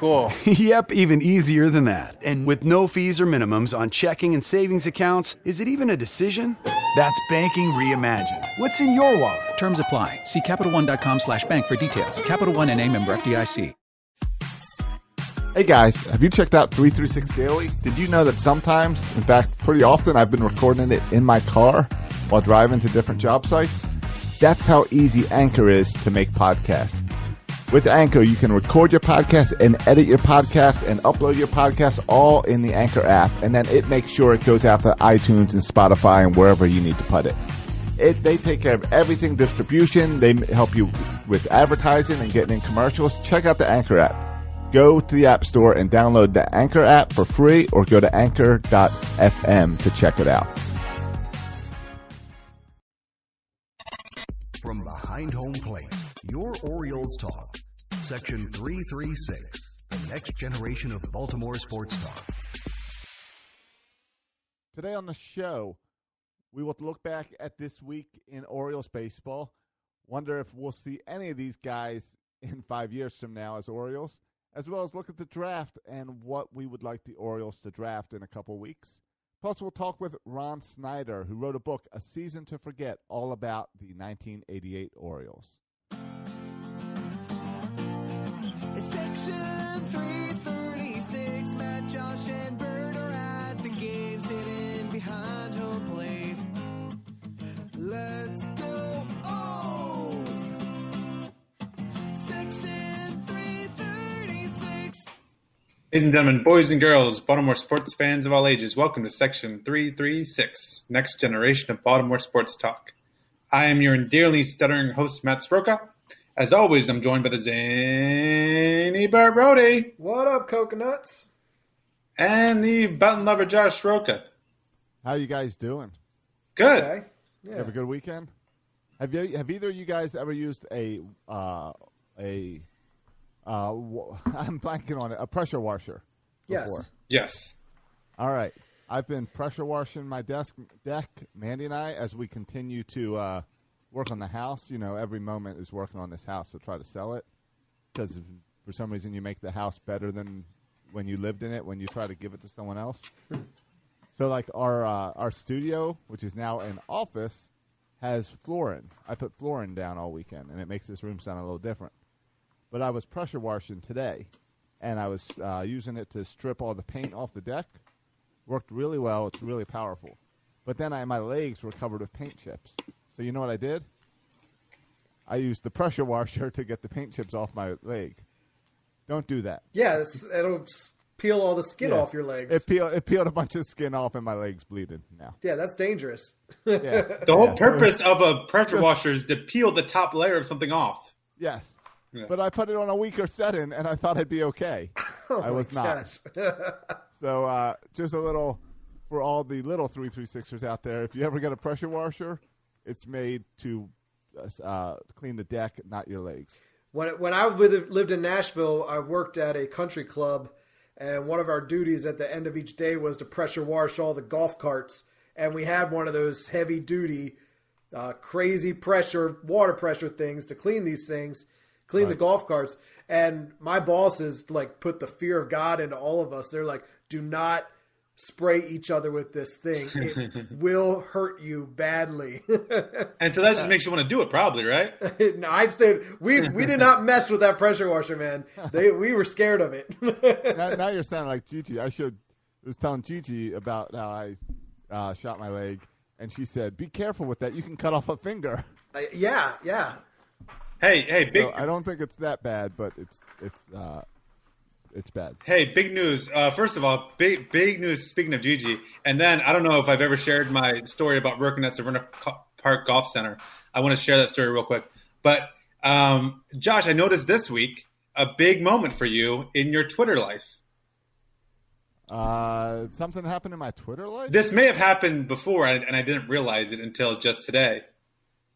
Cool. yep, even easier than that. And with no fees or minimums on checking and savings accounts, is it even a decision? That's banking reimagined. What's in your wallet? Terms apply. See CapitalOne.com slash bank for details. Capital One and a member FDIC. Hey guys, have you checked out 336 Daily? Did you know that sometimes, in fact, pretty often, I've been recording it in my car while driving to different job sites? That's how easy Anchor is to make podcasts. With Anchor, you can record your podcast and edit your podcast and upload your podcast all in the Anchor app, and then it makes sure it goes out to iTunes and Spotify and wherever you need to put it. It, they take care of everything distribution. They help you with advertising and getting in commercials. Check out the Anchor app. Go to the App Store and download the Anchor app for free or go to anchor.fm to check it out. From behind home plate, your Orioles talk. Section 336, the next generation of Baltimore sports talk. Today on the show, we will look back at this week in Orioles baseball. Wonder if we'll see any of these guys in five years from now as Orioles, as well as look at the draft and what we would like the Orioles to draft in a couple weeks. Plus, we'll talk with Ron Snyder, who wrote a book, A Season to Forget, all about the 1988 Orioles. Section 336, Matt, Josh, and Bird are at the games hidden behind home plate. Let's go, O's! Section 336. Ladies and gentlemen, boys and girls, Baltimore sports fans of all ages, welcome to Section 336, Next Generation of Baltimore Sports Talk. I am your endearly stuttering host, Matt Sroka. As always, I'm joined by the zany Bert Brody What up, coconuts? and the button lover, Josh Sroka. How you guys doing? Good. Okay. You Have a good weekend. Have you? Have either of you guys ever used a uh, a uh, I'm blanking on it. A pressure washer. Yes. Yes. All right. I've been pressure washing my desk deck, Mandy and I, as we continue to uh, work on the house. You know, every moment is working on this house to try to sell it because for some reason you make the house better than when you lived in it when you try to give it to someone else. so, like our uh, our studio, which is now an office, has flooring. I put flooring down all weekend, and it makes this room sound a little different. But I was pressure washing today, and I was uh, using it to strip all the paint off the deck. Worked really well. It's really powerful. But then I, my legs were covered with paint chips. So you know what I did? I used the pressure washer to get the paint chips off my leg. Don't do that. Yeah, it's, it'll peel all the skin Yeah. off your legs. It peeled, it peeled a bunch of skin off, and my legs bleeding now. yeah, that's dangerous. Yeah. The whole Yeah, purpose of a pressure Just- washer is to peel the top layer of something off. Yes. Yeah. But I put it on a weaker setting, and I thought I'd be okay. Oh I was not. So uh, just a little for all the little three three sixers out there. If you ever get a pressure washer, it's made to uh, clean the deck, not your legs. When when I lived in Nashville, I worked at a country club, and one of our duties at the end of each day was to pressure wash all the golf carts. And we had one of those heavy duty, uh, crazy pressure water pressure things to clean these things, clean the golf carts. And my bosses like put the fear of God into all of us. They're like, do not spray each other with this thing. It will hurt you badly. And so that just makes you want to do it, probably, right? no, I stayed. We we did not mess with that pressure washer, man. They we were scared of it. now, now you're sounding like Gigi. I should was telling Gigi about how I uh, shot my leg, and she said, "Be careful with that. You can cut off a finger." Uh, yeah, yeah. Hey, hey, big. So I don't think it's that bad, but it's it's uh, it's bad. Hey, big news. Uh, first of all, big big news. Speaking of Gigi, and then I don't know if I've ever shared my story about working at Co- Park Golf Center. I want to share that story real quick. But um, Josh, I noticed this week a big moment for you in your Twitter life. Uh, something happened in my Twitter life. This may have happened before, and, and I didn't realize it until just today.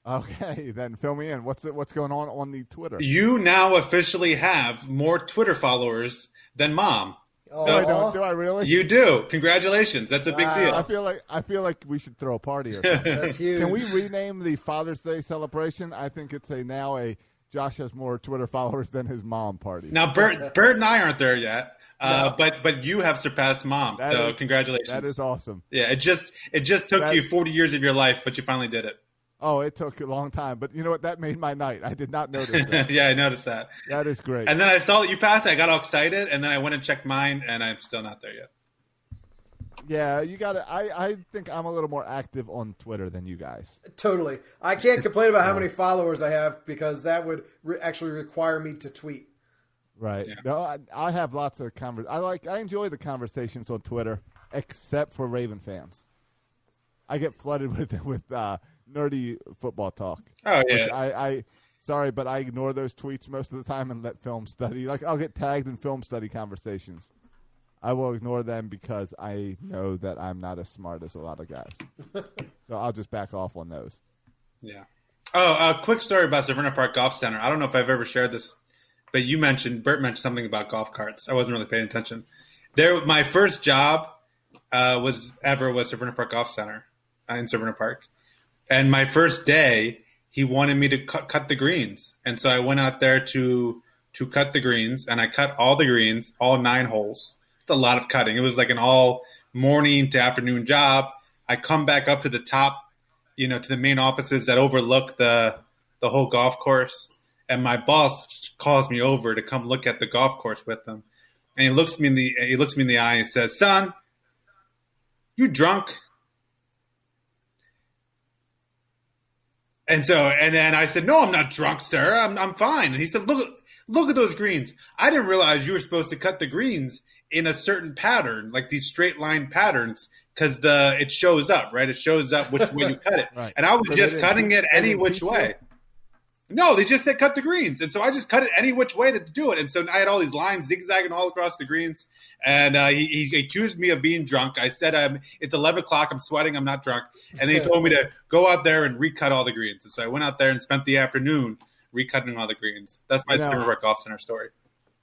Okay, then fill me in. What's it, what's going on on the Twitter? You now officially have more Twitter followers than mom. Oh, So- I don't, do I really? You do. Congratulations. That's a big Wow. deal. I feel like I feel like we should throw a party or something. That's huge. Can we rename the Father's Day celebration? I think it's a now a Josh has more Twitter followers than his mom party. Now, Bert, Bert and I aren't there yet, uh, but but you have surpassed mom. That so is- congratulations. That is awesome. Yeah, it just it just took That- you 40 years of your life, but you finally did it. Oh, it took a long time, but you know what? That made my night. I did not notice that. yeah, I noticed that. that is great. And then I saw that you passed. it. I got all excited, and then I went and checked mine, and I'm still not there yet. yeah, you got to I I think I'm a little more active on Twitter than you guys. Totally. I can't complain about how many followers I have because that would re- actually require me to tweet. Right. No, I, I have lots of convers. I like. I enjoy the conversations on Twitter, except for Raven fans. I get flooded with with uh, nerdy football talk. Oh, yeah. Which I, I sorry, but I ignore those tweets most of the time and let film study. Like I'll get tagged in film study conversations. I will ignore them because I know that I'm not as smart as a lot of guys. so I'll just back off on those. Yeah. Oh, a quick story about Severna Park Golf Center. I don't know if I've ever shared this, but you mentioned Bert mentioned something about golf carts. I wasn't really paying attention. There, my first job uh, was ever was Severna Park Golf Center uh, in Severna Park, and my first day he wanted me to cut, cut the greens, and so I went out there to to cut the greens, and I cut all the greens, all nine holes. It's a lot of cutting. It was like an all morning to afternoon job. I come back up to the top you know, to the main offices that overlook the the whole golf course. And my boss calls me over to come look at the golf course with them. And he looks me in the he looks me in the eye and says, "Son, you drunk?" And so, and then I said, "No, I'm not drunk, sir. I'm I'm fine." And he said, "Look, look at those greens. I didn't realize you were supposed to cut the greens in a certain pattern, like these straight line patterns, because the it shows up, right? It shows up which way you cut it. Right. And I was So just cutting it any which way. No, they just said cut the greens, and so I just cut it any which way to do it. And so I had all these lines zigzagging all across the greens, and uh, he, he accused me of being drunk. I said, um, "It's eleven o'clock. I'm sweating. I'm not drunk." And then he told me to go out there and recut all the greens. And so I went out there and spent the afternoon recutting all the greens. That's my You know, Silver Brook Golf Center story.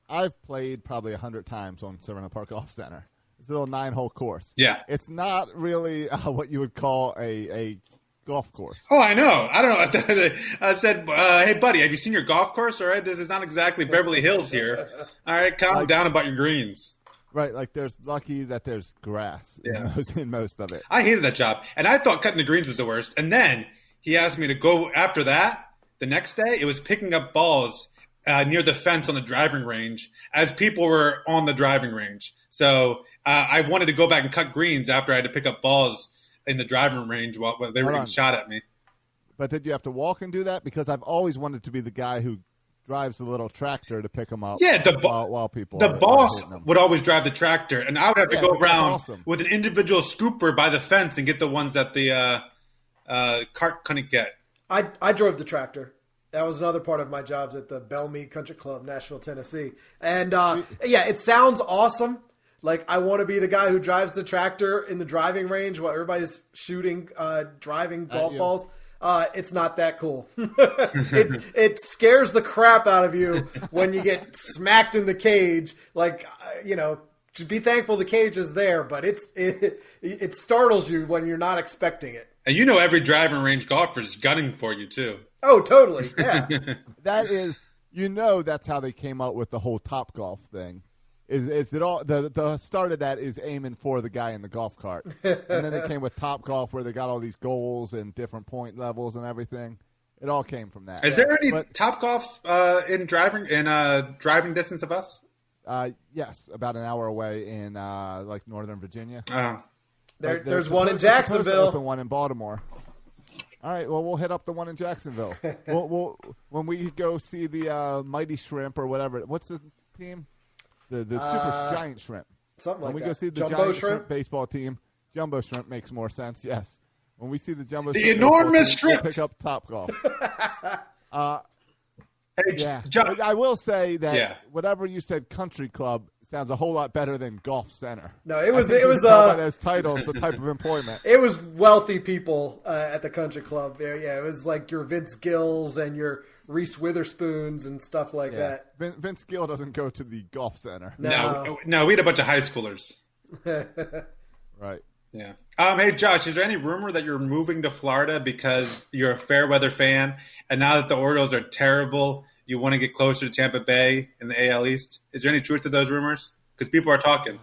I've played probably a hundred times on Severna Park Golf Center. It's a little nine-hole course. Yeah. it's not really uh, what you would call a, a golf course. Oh, I know. I don't know. I said, uh, "Hey, buddy, have you seen your golf course? All right, this is not exactly Beverly Hills here. All right, calm Like- down about your greens." Right, like there's lucky that there's grass Yeah. in, most, in most of it. I hated that job, and I thought cutting the greens was the worst. And then he asked me to go after that. The next day, it was picking up balls uh, near the fence on the driving range as people were on the driving range. So uh, I wanted to go back and cut greens after I had to pick up balls in the driving range while, while they were getting shot at me. But did you have to walk and do that? Because I've always wanted to be the guy who drives the little tractor to pick them up. Yeah, the bo- while, while people the are- are boss hitting 'em. would always drive the tractor, and I would have to Yeah, go around awesome. with an individual scooper by the fence and get the ones that the uh, uh, cart couldn't get. I I drove the tractor. That was another part of my jobs at the Belle Meade Country Club, Nashville, Tennessee. And uh, yeah, it sounds awesome. Like I want to be the guy who drives the tractor in the driving range while everybody's shooting, uh, driving golf you. balls. Uh, it's not that cool. it it scares the crap out of you when you get smacked in the cage. Like uh, you know, just be thankful the cage is there, but it's it, it startles you when you're not expecting it. And you know every driving range golfer is gunning for you too. Oh, totally. Yeah. that is, you know, that's how they came out with the whole Top Golf thing. Is is it all the the start of that is aiming for the guy in the golf cart, and then it came with Top Golf where they got all these goals and different point levels and everything. It all came from that. Is there any But, top golfs uh, in driving in uh, driving distance of us? uh, yes, about an hour away in uh, like Northern Virginia. Uh, There, there's one in supposed- supposed to Jacksonville. Open one in Baltimore. All right. Well, we'll hit up the one in Jacksonville. we'll, we'll when we go see the uh, Mighty Shrimp or whatever. What's the team? The the super Uh, giant shrimp. something when like we that. go see the Jumbo giant shrimp? baseball team, jumbo shrimp makes more sense. Yes. When we see the jumbo The shrimp enormous team, we'll shrimp. pick up top golf. uh, Hey, yeah, John, I will say that Yeah. whatever you said, country club sounds a whole lot better than golf center. No, it was- it was, uh, those titles the type of employment. It was wealthy people uh, at the country club. Yeah, yeah, it was like your Vince Gills and your Reese Witherspoons and stuff like Yeah. that. Vin- Vince Gill doesn't go to the golf center. no, no, we had a bunch of high schoolers. Right. Yeah. Um, hey, Josh, is there any rumor that you're moving to Florida because you're a fair weather fan, and now that the Orioles are terrible, you want to get closer to Tampa Bay in the AL East? Is there any truth to those rumors? Because people are talking.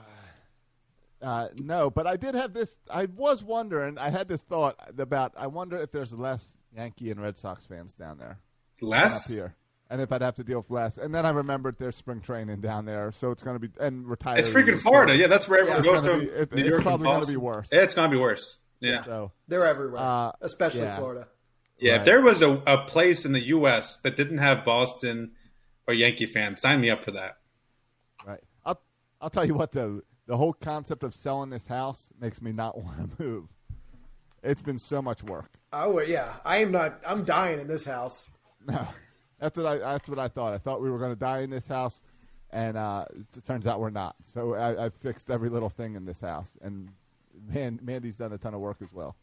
Uh, no, but I did have this. I was wondering. I had this thought about. I wonder if there's less Yankee and Red Sox fans down there. Than Less? up here, and if I'd have to deal with less. And then I remembered there's spring training down there, so it's going to be and retired. It's freaking Florida. Yeah, that's where everyone It's goes gonna be- it- New it's York probably gonna be worse. It's going to be worse. Yeah. So They're everywhere, Uh, especially yeah. Florida. Yeah, if there was a, a place in the U.S. that didn't have Boston or Yankee fans, sign me up for that. right, I'll I'll tell you what though. The whole concept of selling this house makes me not want to move. It's been so much work. Oh yeah, I am not. I'm dying in this house. No, that's what I that's what I thought. I thought we were going to die in this house, and uh, it turns out we're not. So I, I fixed every little thing in this house, and man, Mandy's done a ton of work as well.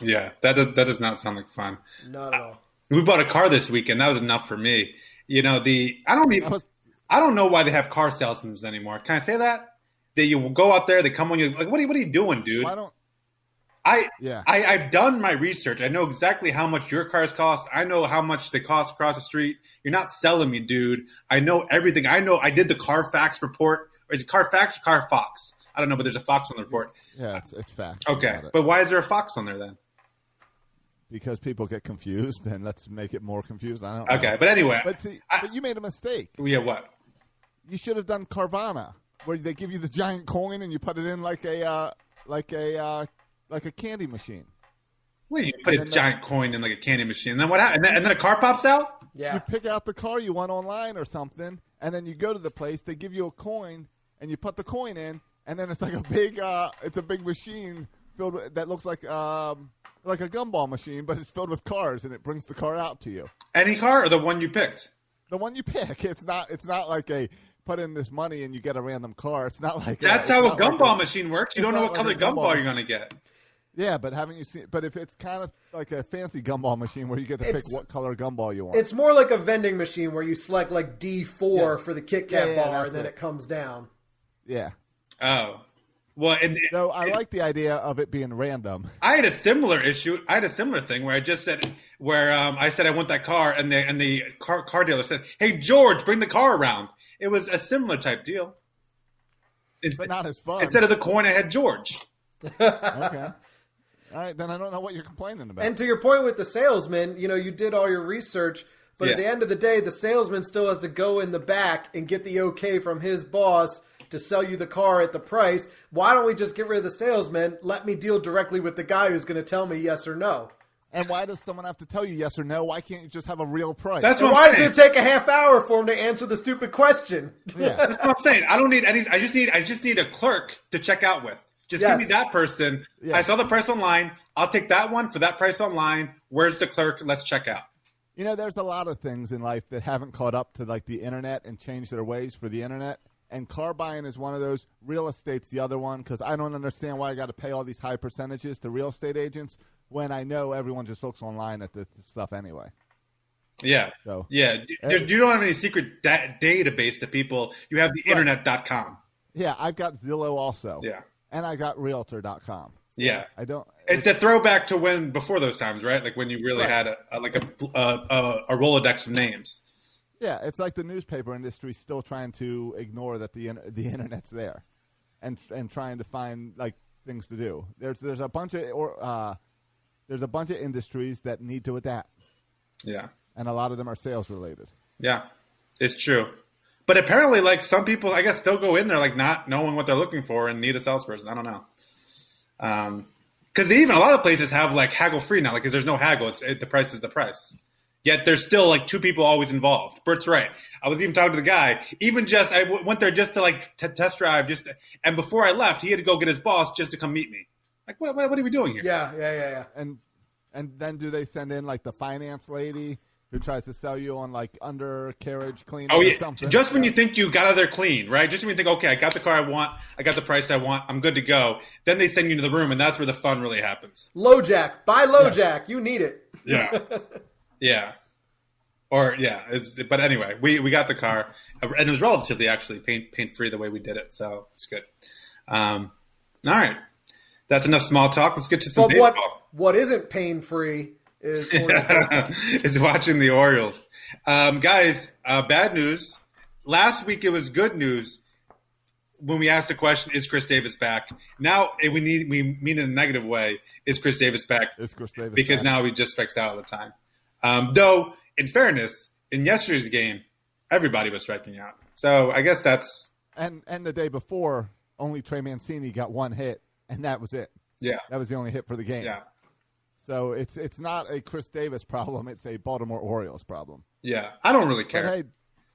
Yeah, that does, that does not sound like fun. Not at all. We bought a car this weekend. That was enough for me. You know, the I don't even was, I don't know why they have car salesmen anymore. Can I say that? That you go out there, they come on you like, what are you, what are you doing, dude? Why don't? I Yeah. I, I've done my research. I know exactly how much your cars cost. I know how much they cost across the street. You're not selling me, dude. I know everything. I know I did the Carfax report. Or is it Carfax or Carfox? I don't know, but there's a Fox on the report. Yeah, it's it's fact. Okay, it. but why is there a Fox on there then? because people get confused, and let's make it more confused. I don't. know. Okay, but anyway, But see, I- but you made a mistake. yeah, what? You should have done Carvana, where they give you the giant coin and you put it in like a uh, like a uh, like a candy machine. Wait, you put a then the- giant coin in like a candy machine, and then what? happened? And then, and then a car pops out. Yeah, You pick out the car you want online or something, and then you go to the place. They give you a coin, and you put the coin in, and then it's like a big uh, it's a big machine filled with, that looks like um, like a gumball machine, but it's filled with cars, and it brings the car out to you. Any car or the one you picked? The one you pick. It's not. It's not like a put in this money and you get a random car. It's not like That's it's how a not like gumball machine works. You don't know what like color gumball, gumball you're going to get. Yeah, but haven't you seen? But if it's kind of like a fancy gumball machine where you get to pick It's- what color gumball you want. it's more like a vending machine where you select like D four Yes. for the Kit Kat Yeah, yeah, bar, that's and then it. it comes down. yeah. Oh, well, and So I like the idea of it being random. I had a similar issue. I had a similar thing where I just said, where um, I said I want that car, and the and the car car dealer said, "Hey George, bring the car around." It was a similar type deal. Instead, But not as fun. instead of the coin, I had George. okay. All right, then I don't know what you're complaining about. And to your point with the salesman, you know, you did all your research, but at the end of the day, the salesman still has to go in the back and get the okay from his boss to sell you the car at the price. Why don't we just get rid of the salesman? Let me deal directly with the guy who's going to tell me yes or no. And why does someone have to tell you yes or no? Why can't you just have a real price? That's And what why I'm does saying. it take a half hour for him to answer the stupid question? yeah. That's what I'm saying. I don't need any. I just need. I just need a clerk to check out with. Just Yes. give me that person. I saw the price online. I'll take that one for that price online. Where's the clerk? Let's check out. You know, there's a lot of things in life that haven't caught up to like the internet and changed their ways for the internet. And car buying is one of those. Real estate's the other one because I don't understand why I got to pay all these high percentages to real estate agents when I know everyone just looks online at this stuff anyway. Yeah. So- yeah. You, eh. you don't have any secret da- database to people. You have the Right. internet.com. Yeah, I've got Zillow also. Yeah. And I got Realtor.com. Yeah. I don't. It's a throwback to when before those times, right? Like when you really Right. had a, a like a, a a a rolodex of names. Yeah, it's like the newspaper industry still trying to ignore that the the internet's there, and and trying to find like things to do. There's there's a bunch of or uh, there's a bunch of industries that need to adapt, Yeah, and a lot of them are sales related. yeah, it's true. But apparently, like some people, I guess, still go in there like not knowing what they're looking for and need a salesperson. I don't know. Um, because even a lot of places have like haggle free now. Like, 'cause there's no haggle. It's it, the price is the price. Yet there's still like two people always involved. Bert's right. I was even talking to the guy. Even just I w- went there just to like t- test drive. Just and before I left, he had to go get his boss just to come meet me. Like what? What, what are we doing here? Yeah, yeah, yeah, yeah. And and then do they send in like the finance lady who tries to sell you on like undercarriage cleaning Oh or yeah. something? Just when you think you got out of there clean, right? Just when you think, okay, I got the car I want, I got the price I want, I'm good to go. Then they send you to the room, and that's where the fun really happens. LoJack, buy LoJack. You need it. Yeah. yeah. Or yeah, it's, but anyway, we, we got the car, and it was relatively actually paint paint free the way we did it, so it's good. Um, all right, that's enough small talk. Let's get to some But what baseball. what isn't pain free is is watching the Orioles. Um, guys, uh, bad news. Last week it was good news when we asked the question, "Is Chris Davis back?" Now eh, we need we mean in a negative way, "Is Chris Davis back?" Is Chris Davis because back? now we just strikes out all the time. Um, though, in fairness, in yesterday's game, everybody was striking out. So I guess that's And and the day before, only Trey Mancini got one hit, and that was it. yeah, That was the only hit for the game. yeah, So it's it's not a Chris Davis problem; it's a Baltimore Orioles problem. yeah. I don't really But care. hey,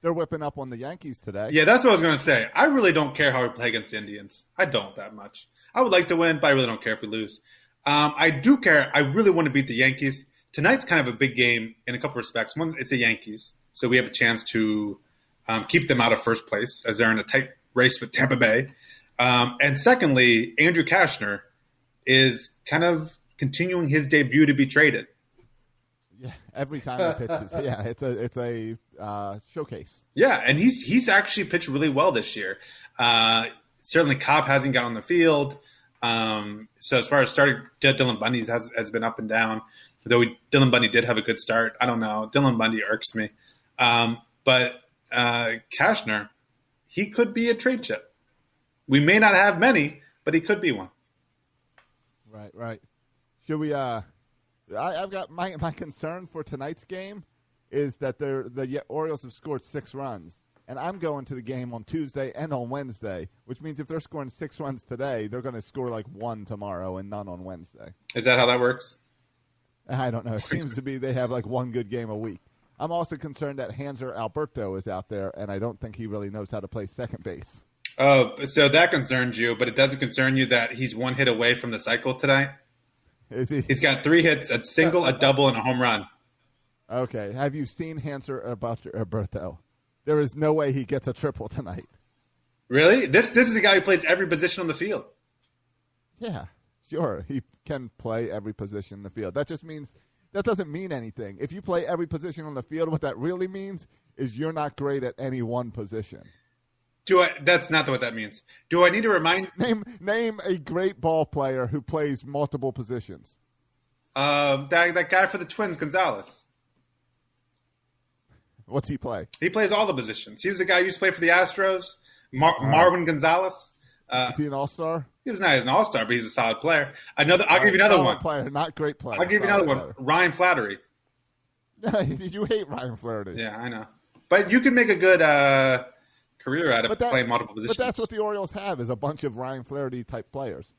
they're whipping up on the Yankees today. Yeah, that's what I was going to say. I really don't care how we play against the Indians. I don't that much. I would like to win, but I really don't care if we lose. Um, I do care. I really want to beat the Yankees. Tonight's kind of a big game in a couple of respects. One, it's the Yankees, so we have a chance to um, keep them out of first place as they're in a tight race with Tampa Bay. Um, and secondly, Andrew Cashner is kind of continuing his debut to be traded. Yeah, every time he pitches, yeah, it's a it's a uh, showcase. Yeah, and he's he's actually pitched really well this year. Uh, certainly, Cobb hasn't got on the field. Um, so as far as starting, Dylan Bundy has has been up and down. Though we, Dylan Bundy did have a good start. I don't know. Dylan Bundy irks me. Um, but uh, Cashner, he could be a trade chip. We may not have many, but he could be one. Right, right. Should we? Uh, I, I've got my my concern for tonight's game is that they're, the Orioles have scored six runs, and I'm going to the game on Tuesday and on Wednesday, which means if they're scoring six runs today, they're going to score like one tomorrow and none on Wednesday. Is that how that works? I don't know. It seems to be they have like one good game a week. I'm also concerned that Hanser Alberto is out there, and I don't think he really knows how to play second base. Oh, so that concerns you, but it doesn't concern you that he's one hit away from the cycle tonight. Is he? He's got three hits, a single, a double, and a home run. Okay. Have you seen Hanser Alberto? Uh, there is no way he gets a triple tonight. Really? This this is a guy who plays every position on the field. Yeah, sure. He can play every position in the field. That just means that doesn't mean anything. If you play every position on the field, what that really means is you're not great at any one position. Do I? That's not what that means. Do I need to remind? Name name a great ball player who plays multiple positions. Um, that that guy for the Twins, Gonzalez. What's he play? He plays all the positions. He was the guy who used to play for the Astros. Mar- Marwin Gonzalez. Uh, Is he an all star? he was not an all star, but he's a solid player. Another. I'll give you another one. Player, not great player. I'll give you another one. Ryan Flaherty. you hate Ryan Flaherty. Yeah, I know. But you can make a good uh, career out of that- playing multiple positions. But that's what the Orioles have is a bunch of Ryan Flaherty type players.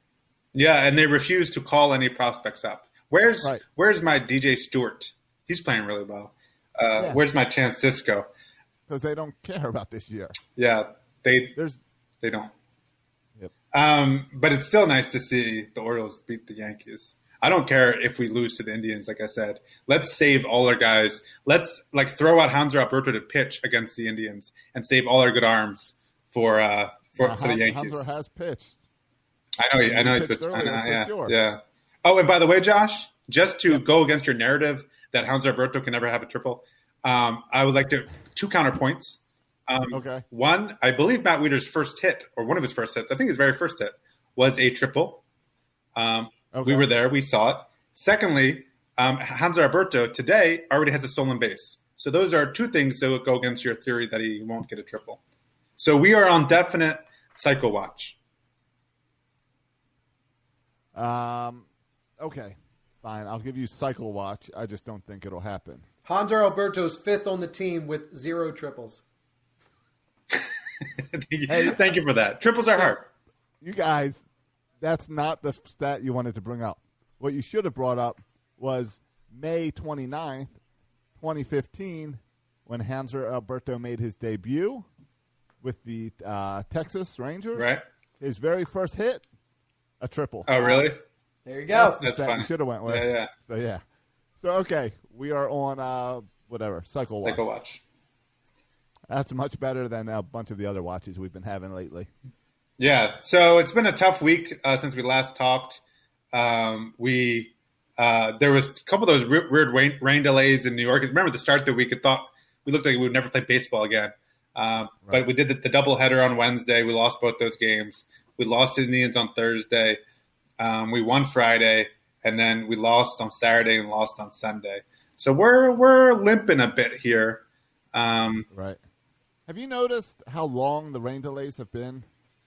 Yeah, and they refuse to call any prospects up. Where's Right. Where's my DJ Stewart? He's playing really well. Uh, Yeah. Where's my Chance Sisco? Because they don't care about this year. Yeah, they There's they don't. Yep. Um, but it's still nice to see the Orioles beat the Yankees. I don't care if we lose to the Indians. Like I said, let's save all our guys. Let's like throw out Hanser Alberto to pitch against the Indians and save all our good arms for uh, for, uh, for the Yankees. Hunter has pitched. I know. I know. He He's pitched know, for yeah, sure. yeah. Oh, and by the way, Josh, just to go against your narrative that Hans Alberto can never have a triple, um, I would like to two counterpoints. Um, Okay. One, I believe Matt Wieters's first hit, or one of his first hits, I think his very first hit, was a triple. Um, Okay. We were there. We saw it. Secondly, um, Hans Alberto today already has a stolen base. So those are two things that would go against your theory that he won't get a triple. So we are on definite cycle watch. Um, okay, fine. I'll give you cycle watch. I just don't think it'll happen. Hanser Alberto's fifth on the team with zero triples. Thank you- Thank you for that. Triples are hard. You guys, that's not the stat you wanted to bring up. What you should have brought up was May 29th. 2015 when Hanser Alberto made his debut with the uh, Texas Rangers. Right. His very first hit, a triple. Oh, really? There you go. That's that funny. you should have went with. Yeah, yeah. So yeah. So okay, we are on uh, whatever cycle watch. Cycle watch. That's much better than a bunch of the other watches we've been having lately. Yeah, so it's been a tough week uh, since we last talked. Um, we uh, there was a couple of those weird, weird rain, rain delays in New York. Remember the start of the week, it thought we looked like we would never play baseball again. Um, But we did the, the double header on Wednesday. We lost both those games. We lost to the Indians on Thursday. Um, we won Friday, and then we lost on Saturday and lost on Sunday. So we're we're limping a bit here. Um, Right. Have you noticed how long the rain delays have been,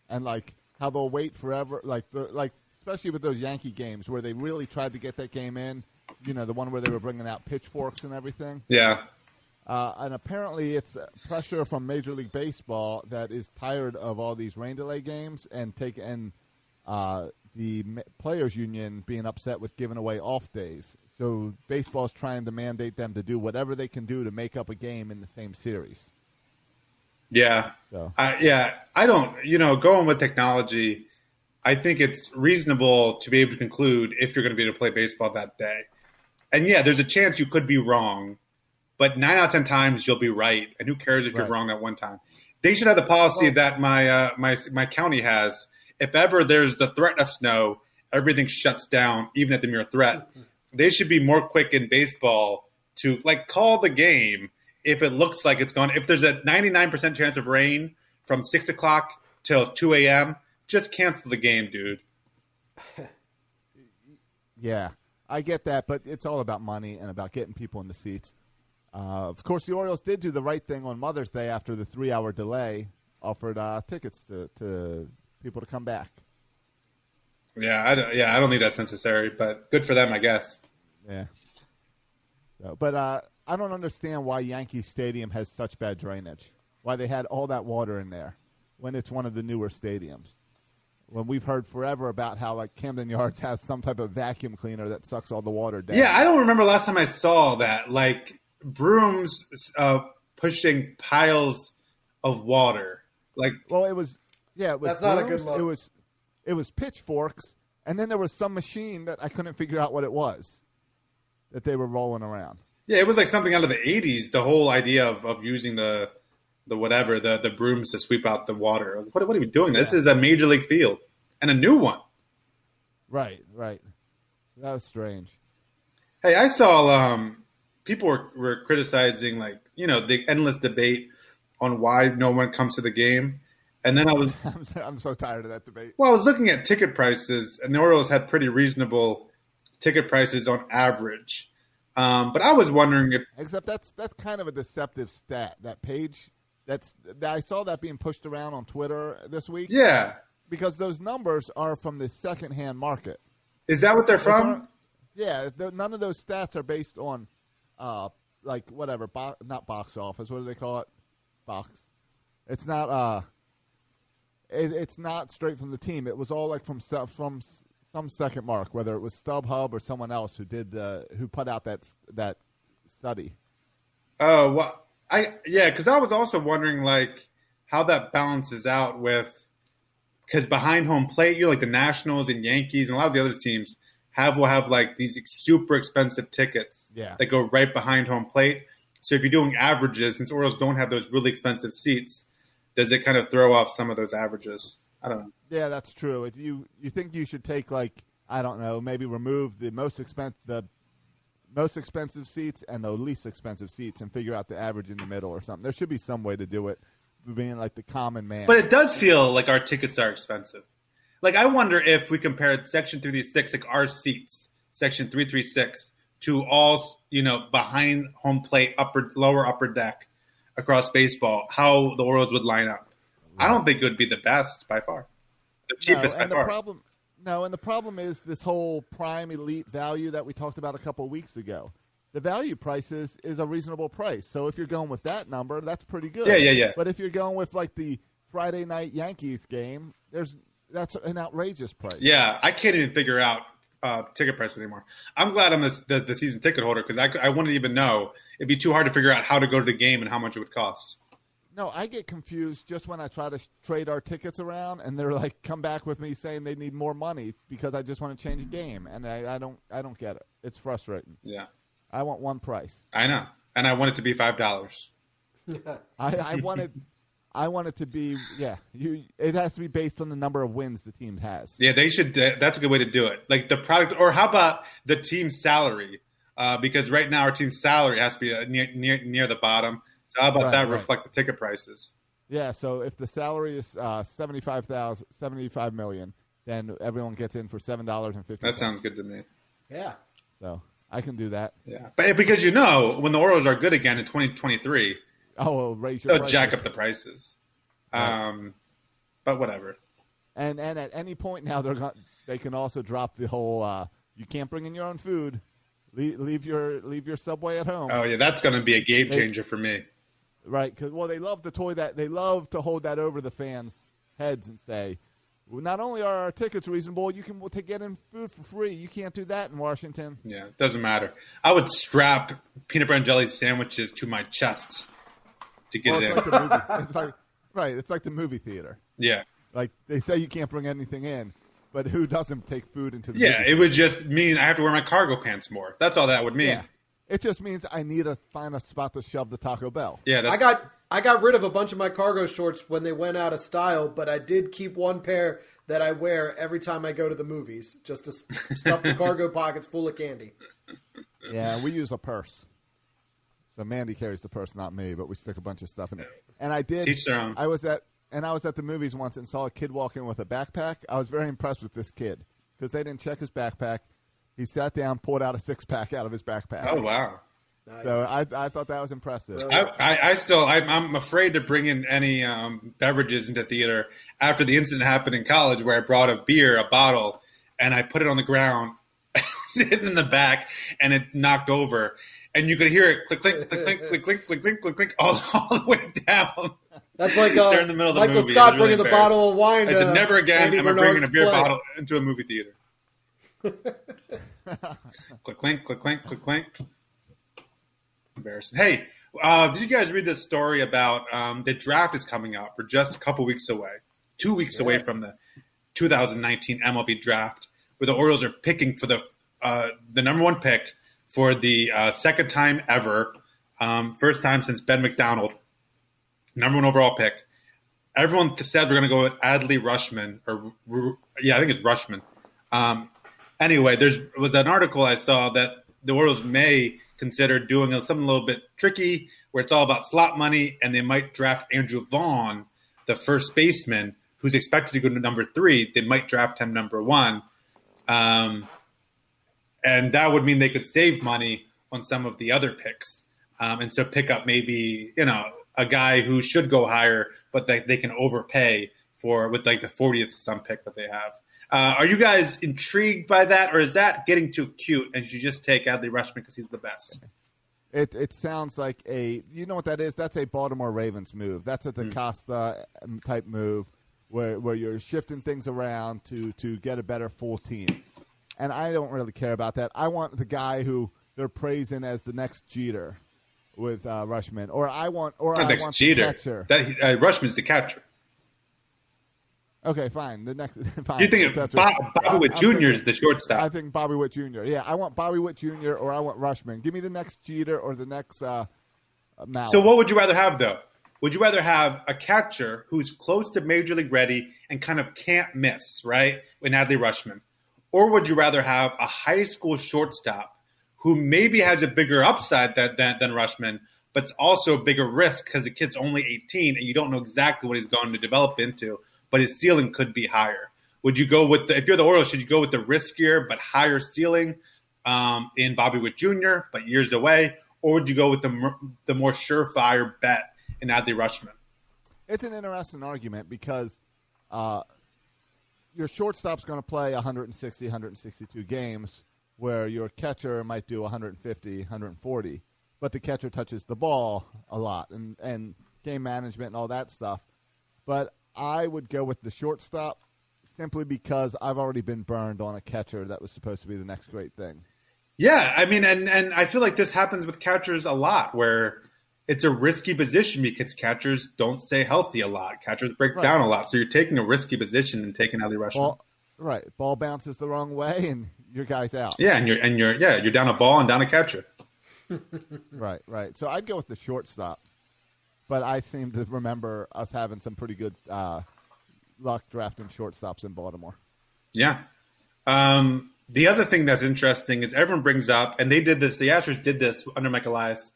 and like how they'll wait forever? Like, the, like especially with those Yankee games where they really tried to get that game in. You know, the one where they were bringing out pitchforks and everything. yeah, Uh, and apparently, it's pressure from Major League Baseball that is tired of all these rain delay games and take and uh, the players' union being upset with giving away off days. So baseball's trying to mandate them to do whatever they can do to make up a game in the same series. Yeah. So I yeah, I don't, you know, going with technology, I think it's reasonable to be able to conclude if you're going to be able to play baseball that day. And yeah, there's a chance you could be wrong, but nine out of 10 times you'll be right. And who cares if Right. you're wrong that one time? They should have the policy that my, uh, my, my county has. If ever there's the threat of snow, everything shuts down, even at the mere threat. They should be more quick in baseball to like call the game if it looks like it's gone. If there's a 99% chance of rain from six o'clock till 2 a.m., just cancel the game, dude. yeah, I get that, but it's all about money and about getting people in the seats. Uh, of course, the Orioles did do the right thing on Mother's Day after the three-hour delay, offered uh, tickets to, to people to come back. Yeah, I don't, yeah, I don't think that's necessary, but good for them, I guess. Yeah. So, but uh, I don't understand why Yankee Stadium has such bad drainage. Why they had all that water in there when it's one of the newer stadiums. When we've heard forever about how like Camden Yards has some type of vacuum cleaner that sucks all the water down. Yeah, I don't remember last time I saw that. Like brooms uh, pushing piles of water. Like, Well, it was yeah. It was That's not a good look. It was it was pitchforks, and then there was some machine that I couldn't figure out what it was that they were rolling around. Yeah, it was like something out of the '80s. The whole idea of, of using the the whatever the the brooms to sweep out the water. What, what are we doing? This is a major league field and a new one. Right, right. That was strange. Hey, I saw um, people were, were criticizing like you know the endless debate on why no one comes to the game, and then I was I'm so tired of that debate. well, I was looking at ticket prices, and the Orioles had pretty reasonable ticket prices on average. Um, but I was wondering if Except that's that's kind of a deceptive stat. That page, that's that I saw that being pushed around on Twitter this week. yeah, because those numbers are from the secondhand market. is that what they're from? Yeah, none of those stats are based on, uh, like whatever, bo- not box office. What do they call it? Box. It's not. Uh, it, it's not straight from the team. It was all like from from some second mark, whether it was StubHub or someone else who did the who put out that that study. Oh, well, I yeah, because I was also wondering like how that balances out with because behind home plate, you're like the Nationals and Yankees and a lot of the other teams have will have like these super expensive tickets Yeah. that go right behind home plate. So if you're doing averages, since Orioles don't have those really expensive seats, does it kind of throw off some of those averages? I don't know. Yeah, that's true. If you you think you should take like I don't know, maybe remove the most expensive the most expensive seats and the least expensive seats and figure out the average in the middle or something. There should be some way to do it, being like the common man. But it does feel like our tickets are expensive. Like I wonder if we compared Section 336, like our seats, Section 336, to all you know behind home plate, upper, lower, upper deck across baseball, how the Orioles would line up. I don't think it would be the best by far, the cheapest no, by the far. problem no, and the problem is this whole prime elite value that we talked about a couple of weeks ago. The value price is, is a reasonable price. So if you're going with that number, that's pretty good. Yeah, yeah, yeah. But if you're going with like the Friday night Yankees game, there's that's an outrageous price. Yeah, I can't even figure out uh, ticket prices anymore. I'm glad I'm the, the, the season ticket holder because I, I wouldn't even know it'd be too hard to figure out how to go to the game and how much it would cost. No, I get confused just when I try to sh- trade our tickets around, and they're like, "Come back with me," saying they need more money because I just want to change a game, and I, I don't, I don't get it. It's frustrating. Yeah, I want one price. I know, and I want it to be five dollars. I, I wanted, I want it to be, yeah. You, it has to be based on the number of wins the team has. Yeah, they should. That's a good way to do it. Like the product, or how about the team's salary? Uh, because right now our team's salary has to be uh, near near near the bottom. So how about Right, that right. reflect the ticket prices? Yeah, so if the salary is uh, 75,000 75 million, then everyone gets in for seven dollars and fifty. That sounds good to me. Yeah. So I can do that. Yeah, but because you know when the Orioles are good again in 2023, Oh, well, raise your they'll prices. jack up the prices. Um, but whatever. And and at any point now they're going they can also drop the whole uh, you can't bring in your own food. Leave, leave your leave your subway at home. Oh yeah, that's going to be a game They- changer for me. Right, because well, they love to toy that. They love to hold that over the fans' heads and say, well, "Not only are our tickets reasonable, you can to get in food for free. You can't do that in Washington." Yeah, it doesn't matter. I would strap peanut butter and jelly sandwiches to my chest to get Well, it in. like the movie. It's like right. It's like the movie theater. yeah, Like they say, you can't bring anything in, but who doesn't take food into the yeah. It would just mean I have to wear my cargo pants more. That's all that would mean. Yeah. It just means I need to find a spot to shove the Taco Bell. Yeah, that's, I got I got rid of a bunch of my cargo shorts when they went out of style, but I did keep one pair that I wear every time I go to the movies, just to stuff the cargo pockets full of candy. Yeah, we use a purse. So Mandy carries the purse, not me, but we stick a bunch of stuff in it. And I did. Teach their own. I was at and I was at the movies once and saw a kid walk in with a backpack. I was very impressed with this kid because they didn't check his backpack. He sat down, pulled out a six pack out of his backpack. oh wow. So I, I thought that was impressive. I, I, I still I'm, I'm afraid to bring in any um, beverages into theater after the incident happened in college where I brought a beer, a bottle, and I put it on the ground, in the back, and it knocked over, and you could hear it click click click click click click click clink click clink all, all the way down. That's like uh, They're in the middle of the Michael movie. I Scott was really bringing the bottle of wine. I said to never again Andy am I bringing a beer play. bottle into a movie theater. click clink click clink click clink. Embarrassing. Hey, uh, did you guys read this story about um, the draft is coming up? We're just a couple weeks away, two weeks away from the 2019 MLB draft, where the Orioles are picking for the uh, the number one pick for the uh, second time ever, um, first time since Ben McDonald, number one overall pick. Everyone said we're going to go with Adley Rutschman, or yeah, I think it's Rutschman. Um, anyway, there's was an article I saw that the Orioles may consider doing something a little bit tricky, where it's all about slot money, and they might draft Andrew Vaughn, the first baseman, who's expected to go to number three. They might draft him number one, um, and that would mean they could save money on some of the other picks, um, and so pick up maybe you know a guy who should go higher, but they, they can overpay for with like the 40th some pick that they have. Uh, are you guys intrigued by that, or is that getting too cute and you just take Adley Rutschman because he's the best? It it sounds like a you know what that is? That's a Baltimore Ravens move. That's a DeCosta um, type move where where you're shifting things around to to get a better full team. And I don't really care about that. I want the guy who they're praising as the next Jeter with uh, Rutschman, or I want or Not I next want Jeter. catcher. That uh, Rutschman's the catcher. Okay, fine. The next. Fine, You think. Bob, Bobby Witt Jr. is the shortstop? I think Bobby Witt Jr. Yeah, I want Bobby Witt Jr. or I want Rushman. Give me the next Jeter or the next uh, uh, So what would you rather have though? Would you rather have a catcher who's close to major league ready and kind of can't miss, right? In Adley Rutschman, or would you rather have a high school shortstop who maybe has a bigger upside than than, than Rushman, but it's also a bigger risk because the kid's only 18 and you don't know exactly what he's going to develop into, but his ceiling could be higher. Would you go with the, if you're the Orioles, should you go with the riskier but higher ceiling um, in Bobby Witt Jr., but years away, or would you go with the the more surefire bet in Adley Rutschman? it's an interesting argument because uh, your shortstop's going to play 160, 162 games, where your catcher might do 150, 140, but the catcher touches the ball a lot and, and game management and all that stuff. But I would go with the shortstop simply because I've already been burned on a catcher that was supposed to be the next great thing. Yeah, I mean, and and I feel like this happens with catchers a lot, where it's a risky position because catchers don't stay healthy a lot. Catchers break Right. down a lot, so you're taking a risky position and taking Adley Rutschman. Ball, right. Ball bounces the wrong way, and your guy's out. yeah, and you're and you're yeah you're down a ball and down a catcher. Right, right. So I'd go with the shortstop, but I seem to remember us having some pretty good uh, luck drafting shortstops in Baltimore. Yeah. Um, the other thing that's interesting is everyone brings up, and they did this. The Astros did this under Mike Elias.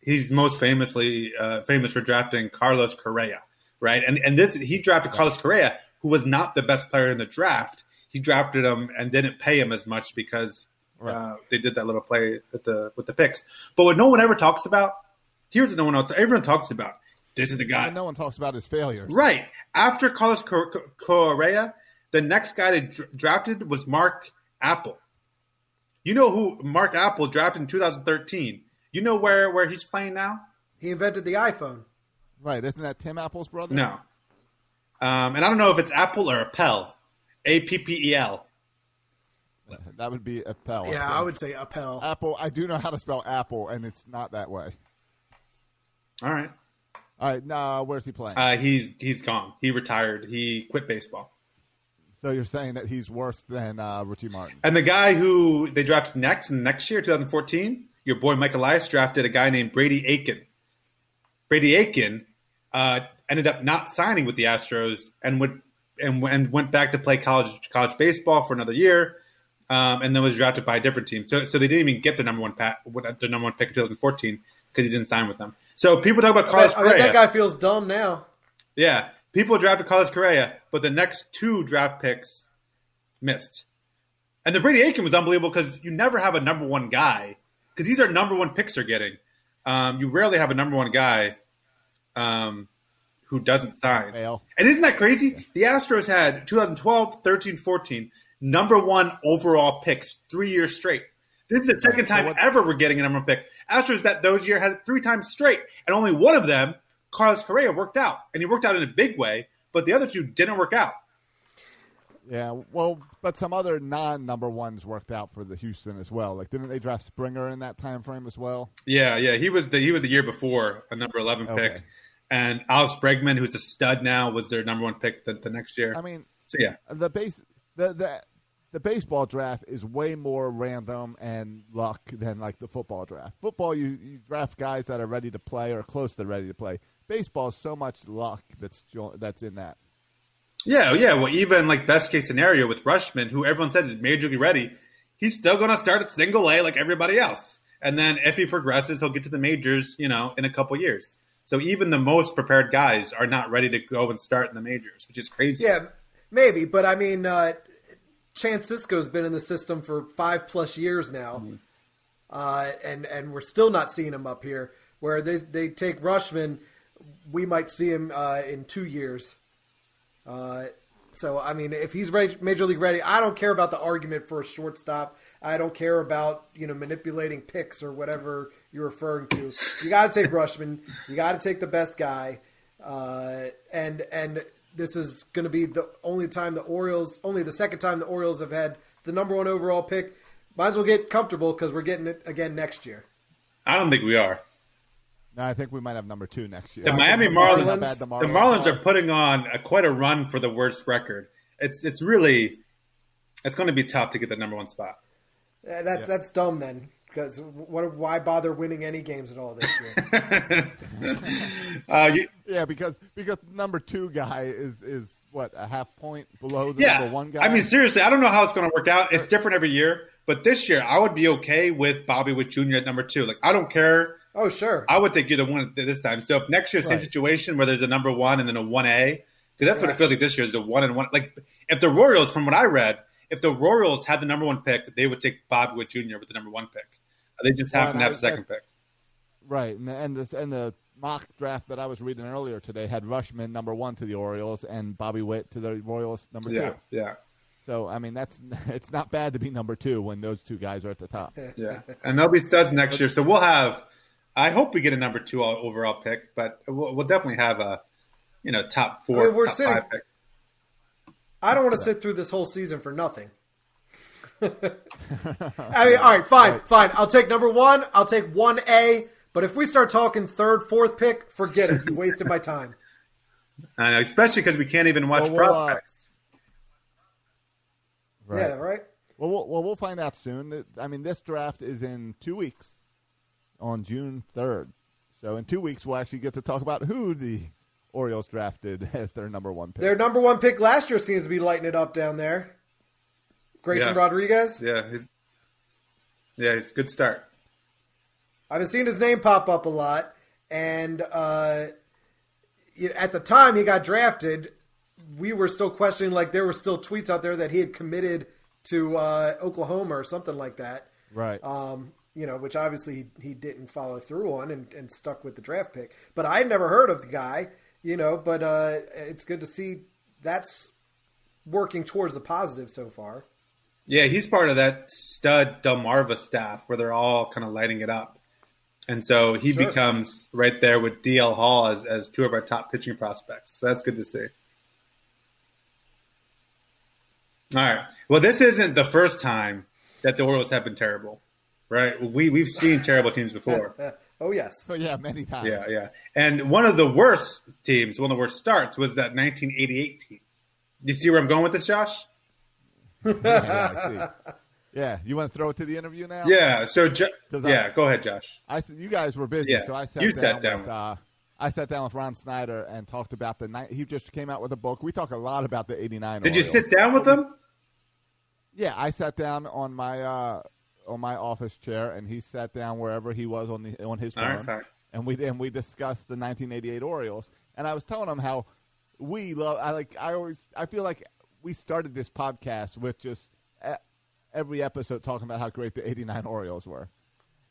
He's most famously uh, famous for drafting Carlos Correa, right? And and this he drafted Carlos Correa, who was not the best player in the draft. He drafted him and didn't pay him as much because uh, they did that little play with the with the picks. But what no one ever talks about, here's what no one else. Everyone talks about. This is the guy. No one talks about his failures. Right. After Carlos Cor- Cor- Correa, the next guy they drafted was Mark Appel. You know who Mark Appel drafted in 2013? You know where, where he's playing now? He invented the iPhone. Right. Isn't that Tim Apple's brother? No. Um, and I don't know if it's Apple or Appel. A P P E L. That would be Appel. Yeah, think. I would say Appel. Apple. I do know how to spell Apple, and it's not that way. All right. All right. Now, where's he playing? Uh, he's he's gone. He retired. He quit baseball. so you're saying that he's worse than uh, Richie Martin? And the guy who they drafted next in next year, 2014, your boy Mike Elias drafted a guy named Brady Aiken. Brady Aiken uh, ended up not signing with the Astros and would and, and went back to play college college baseball for another year, um, and then was drafted by a different team. So so they didn't even get the number one pat, the number one pick in 2014 because he didn't sign with them. So people talk about I Carlos bet, I bet that guy feels dumb now. Yeah, people drafted Carlos Correa, but the next two draft picks missed. And the Brady Aiken was unbelievable because you never have a number one guy because these are number one picks they're getting. Um, you rarely have a number one guy um, who doesn't sign. Fail. And isn't that crazy? The Astros had 2012, 13, 14 number one overall picks three years straight. This is the second so time what- ever we're getting a number one pick. Astros that those year had three times straight, and only one of them, Carlos Correa, worked out, and he worked out in a big way. But the other two didn't work out. Yeah. Well, but some other non-number ones worked out for the Houston as well. Like, didn't they draft Springer in that time frame as well? Yeah, yeah, he was the he was the year before a number eleven pick, Okay. and Alex Bregman, who's a stud now, was their number one pick the, the next year. I mean, so yeah, the base the the the baseball draft is way more random and luck than like the football draft. Football, you, you draft guys that are ready to play or close to ready to play. Baseball is so much luck that's jo- that's in that. yeah, yeah. Well, even like best case scenario with Rutschman, who everyone says is majorly ready, he's still going to start at single A like everybody else, and then if he progresses, he'll get to the majors, you know, in a couple years. So even the most prepared guys are not ready to go and start in the majors, which is crazy. Yeah, maybe, but I mean, uh, Chance Sisco's been in the system for five plus years now, uh, and and we're still not seeing him up here. Where they they take Rutschman, we might see him uh, in two years. Uh, so I mean, if he's ready, major league ready, I don't care about the argument for a shortstop. I don't care about you know manipulating picks or whatever you're referring to. You got to take Rutschman. You got to take the best guy. Uh, and and this is going to be the only time the Orioles, only the second time the Orioles have had the number one overall pick. Might as well get comfortable because we're getting it again next year. I don't think we are. No, I think we might have number two next year. The Miami Marlins, Marlins, how bad the the Marlins, are. are putting on a, quite a run for the worst record. It's it's really it's going to be tough to get the number one spot. Uh, that, That's dumb then because what, why bother winning any games at all this year? Uh, you, Yeah, because because number two guy is is what a half point below the yeah, number one guy. I mean seriously, I don't know how it's going to work out. It's different every year, but this year I would be okay with Bobby with Jr. at number two. Like I don't care. oh sure, I would take either one this time. So if next year same Right. situation where there's a number one and then a one A, because that's what it feels like this year is a one and one. Like if the Royals, from what I read, if the Royals had the number one pick, they would take Bobby Witt Jr. with the number one pick. They just Well, happen to and have the I- second pick. Right, and the, and the and the mock draft that I was reading earlier today had Rutschman number one to the Orioles and Bobby Witt to the Royals number Yeah, two. yeah, So I mean that's it's not bad to be number two when those two guys are at the top. yeah. And they'll be studs next year. So we'll have. I hope we get a number two overall pick, but we'll, we'll definitely have a, you know, top four, I mean, we're top sitting- five pick. I don't want to sit through this whole season for nothing. I mean, all right, fine, fine. I'll take number one. I'll take one A. But if we start talking third, fourth pick, forget it. You wasted my time. I know, especially because we can't even watch Well, we'll, uh, prospects. Yeah, right. Well, well, well, we'll find out soon. I mean, this draft is in two weeks, on June third. So in two weeks, we'll actually get to talk about who the Orioles drafted as their number one pick. Their number one pick last year seems to be lighting it up down there. Grayson Yeah. Rodriguez. Yeah, he's, yeah, it's a good start. I've been seeing his name pop up a lot, and uh, at the time he got drafted, we were still questioning. Like there were still tweets out there that he had committed to uh, Oklahoma or something like that. Right. Um, you know, which obviously he, he didn't follow through on and, and stuck with the draft pick. But I had never heard of the guy. You know, but uh, it's good to see that's working towards the positive so far. Yeah, he's part of that stud Delmarva staff where they're all kind of lighting it up. And so he Sure. becomes right there with DL Hall as, as two of our top pitching prospects. So that's good to see. All right. Well, this isn't the first time that the Orioles have been terrible, right? We, we've seen terrible teams before. oh, yes. Oh yeah, many times. Yeah, yeah. And one of the worst teams, one of the worst starts was that 1988 team. You see where I'm going with this, Josh? Yeah, Yeah, you want to throw it to the interview now? Yeah. So, jo- 'Cause I- yeah, go ahead, Josh. I said you guys were busy, Yeah, so I sat you down. sat down with, uh, I sat down with Ron Snyder and talked about the night. He just came out with a book. We talk a lot about the '89. Did you sit down with them? Yeah, I sat down on my uh, on my office chair, and he sat down wherever he was on the on his phone, fine. and we and we discussed the 1988 Orioles. And I was telling him how we love. I like. I always. I feel like we started this podcast with just e- every episode talking about how great the '89 Orioles were.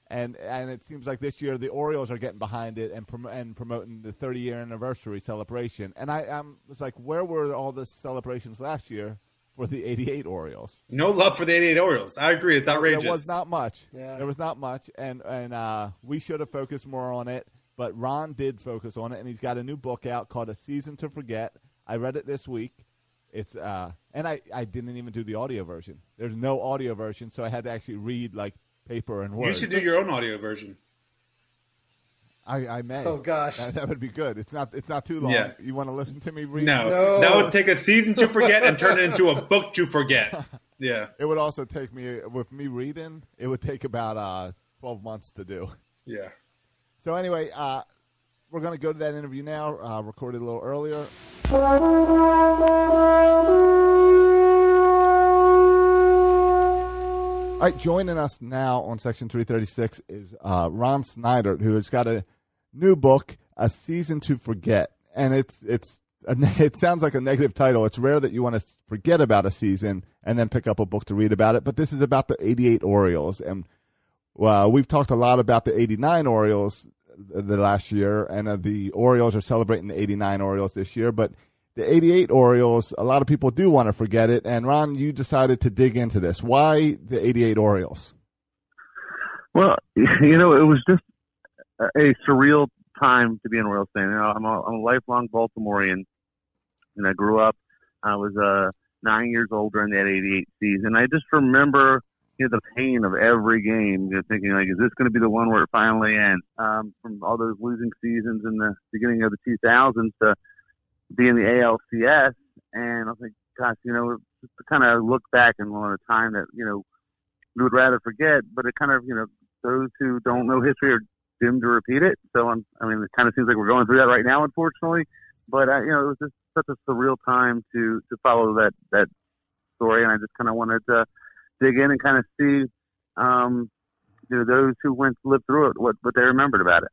And and it seems like this year the Orioles are getting behind it and prom- and promoting the 30 year anniversary celebration. And I um, was like, where were all the celebrations last year for the '88 Orioles? No love for the 88 Orioles. I agree. It's outrageous. There was not much. Yeah. There was not much, and and uh, we should have focused more on it. But Ron did focus on it, and he's got a new book out called "A Season to Forget." I read it this week. It's uh, and I I didn't even do the audio version. There's no audio version, so I had to actually read like paper and words. You should do your own audio version. I, I may. Oh, gosh. that, that would be good. It's not. It's not too long. Yeah. You want to listen to me read? No, No. that would take a season to forget and turn it into a book to forget. Yeah, It would also take me with me reading. It would take about uh, twelve months to do. yeah. So anyway, uh, we're going to go to that interview now. Uh, recorded a little earlier. All right, joining us now on Section 336 is uh, Ron Snyder, who has got a new book, "A Season to Forget," and it's it's it sounds like a negative title. It's rare that you want to forget about a season and then pick up a book to read about it, but this is about the '88 Orioles, and well, we've talked a lot about the '89 Orioles uh, the last year, and uh, the Orioles are celebrating the '89 Orioles this year, but the 88 Orioles, a lot of people do want to forget it. And Ron, you decided to dig into this. Why the 88 Orioles? Well, you know, it was just a surreal time to be an Orioles fan. You know, I'm a, I'm a lifelong Baltimorean, and I grew up. I was uh, nine years old during that '88 season. I just remember know, the pain of every game. You know, thinking like, is this going to be the one where it finally ends? Um, from all those losing seasons in the beginning of the 2000s to be in the ALCS, and I like, gosh, you know, just to kind of look back and on a time that you know we would rather forget, but it kind of, you know, those who don't know history are doomed to repeat it. So, I'm, I mean, it kind of seems like we're going through that right now, unfortunately. But, uh, you know, it was just such a surreal time to, to follow that, that story. And I just kind of wanted to dig in and kind of see, um, you know, those who went, lived through it, what, what they remembered about it.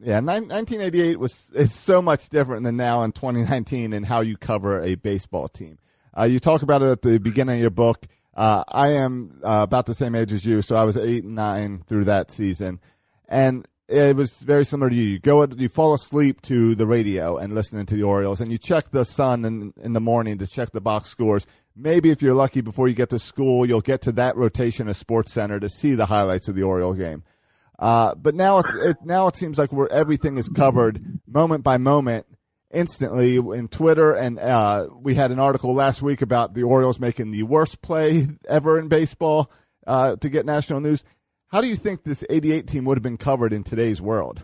Yeah, nine, 1988 was is so much different than now in 2019 and how you cover a baseball team. Uh, you talk about it at the beginning of your book. Uh, I am uh, about the same age as you, so I was eight and nine through that season, and it was very similar to you. You go, you fall asleep to the radio and listening to the Orioles, and you check the Sun in, in the morning to check the box scores. Maybe if you're lucky, before you get to school, you'll get to that rotation of Sports Center to see the highlights of the Oriole game. Uh, but now it now it seems like where everything is covered moment by moment, instantly in Twitter, and uh, we had an article last week about the Orioles making the worst play ever in baseball uh, to get national news. How do you think this 88 team would have been covered in today's world?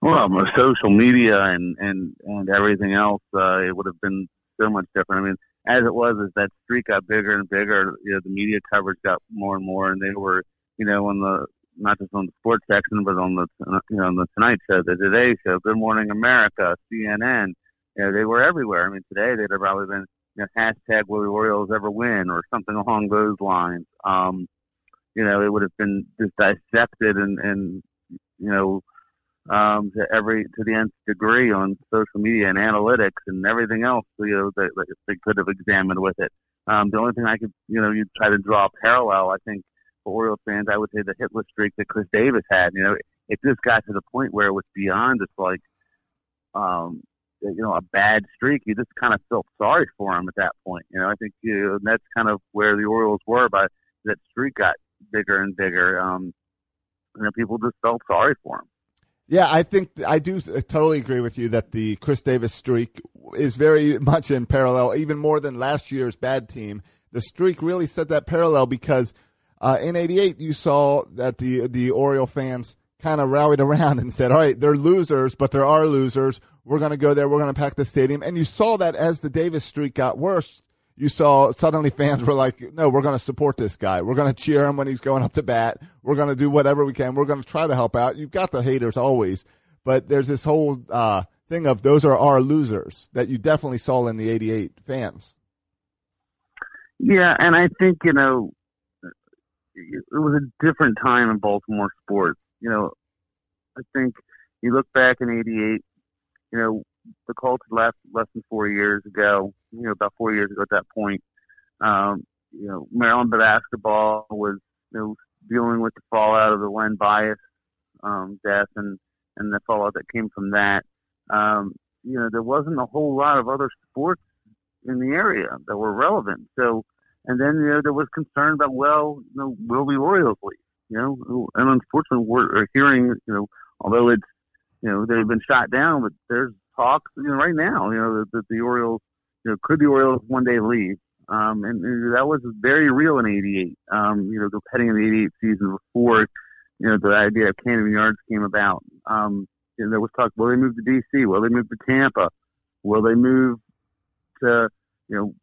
Well, social media and and and everything else, uh, it would have been so much different. I mean, as it was, as that streak got bigger and bigger, you know, the media coverage got more and more, and they were, you know, on the not just on the sports section, but on the you know on the Tonight Show, the Today Show, Good Morning America, CNN. You know, they were everywhere. I mean, today they'd have probably been you know, hashtag Will the Orioles ever win or something along those lines. Um, you know, it would have been just dissected and and you know um, to every to the nth degree on social media and analytics and everything else. You know that, that they could have examined with it. Um, the only thing I could, you know, you try to draw a parallel. I think for Orioles fans, I would say the hitless streak that Chris Davis had. You know, it, just got to the point where it was beyond just like, um, you know, a bad streak. You just kind of felt sorry for him at that point. You know, I think you know, that's kind of where the Orioles were. But that streak got bigger and bigger. Um, you know, people just felt sorry for him. Yeah, I think I do totally agree with you that the Chris Davis streak is very much in parallel, even more than last year's bad team. The streak really set that parallel because uh, in '88 you saw that the the Oriole fans kind of rallied around and said, "All right, they're losers, but there are losers. We're going to go there. We're going to pack the stadium." And you saw that as the Davis streak got worse, you saw suddenly fans were like, no, we're going to support this guy. We're going to cheer him when he's going up to bat. We're going to do whatever we can. We're going to try to help out. You've got the haters always, but there's this whole uh, thing of those are our losers that you definitely saw in the 88 fans. Yeah, and I think, you know, it was a different time in Baltimore sports. You know, I think you look back in 88, you know, the Colts left less than four years ago. You know, about four years ago at that point. Um, you know, Maryland basketball was you know dealing with the fallout of the Len Bias um, death and and the fallout that came from that. Um, you know, there wasn't a whole lot of other sports in the area that were relevant. So, and then you know there was concern about well, you know, will the Orioles leave? You know, and unfortunately, we're hearing you know, although it's you know they've been shot down, but there's talks you know, right now. You know that the, Orioles, you know, could the Orioles one day leave? Um, and, and that was very real in '88. Um, you know, heading into the '88 season before, you know, the idea of Camden Yards came about. Um, and there was talk: will they move to D.C.? Will they move to Tampa? Will they move to, you know,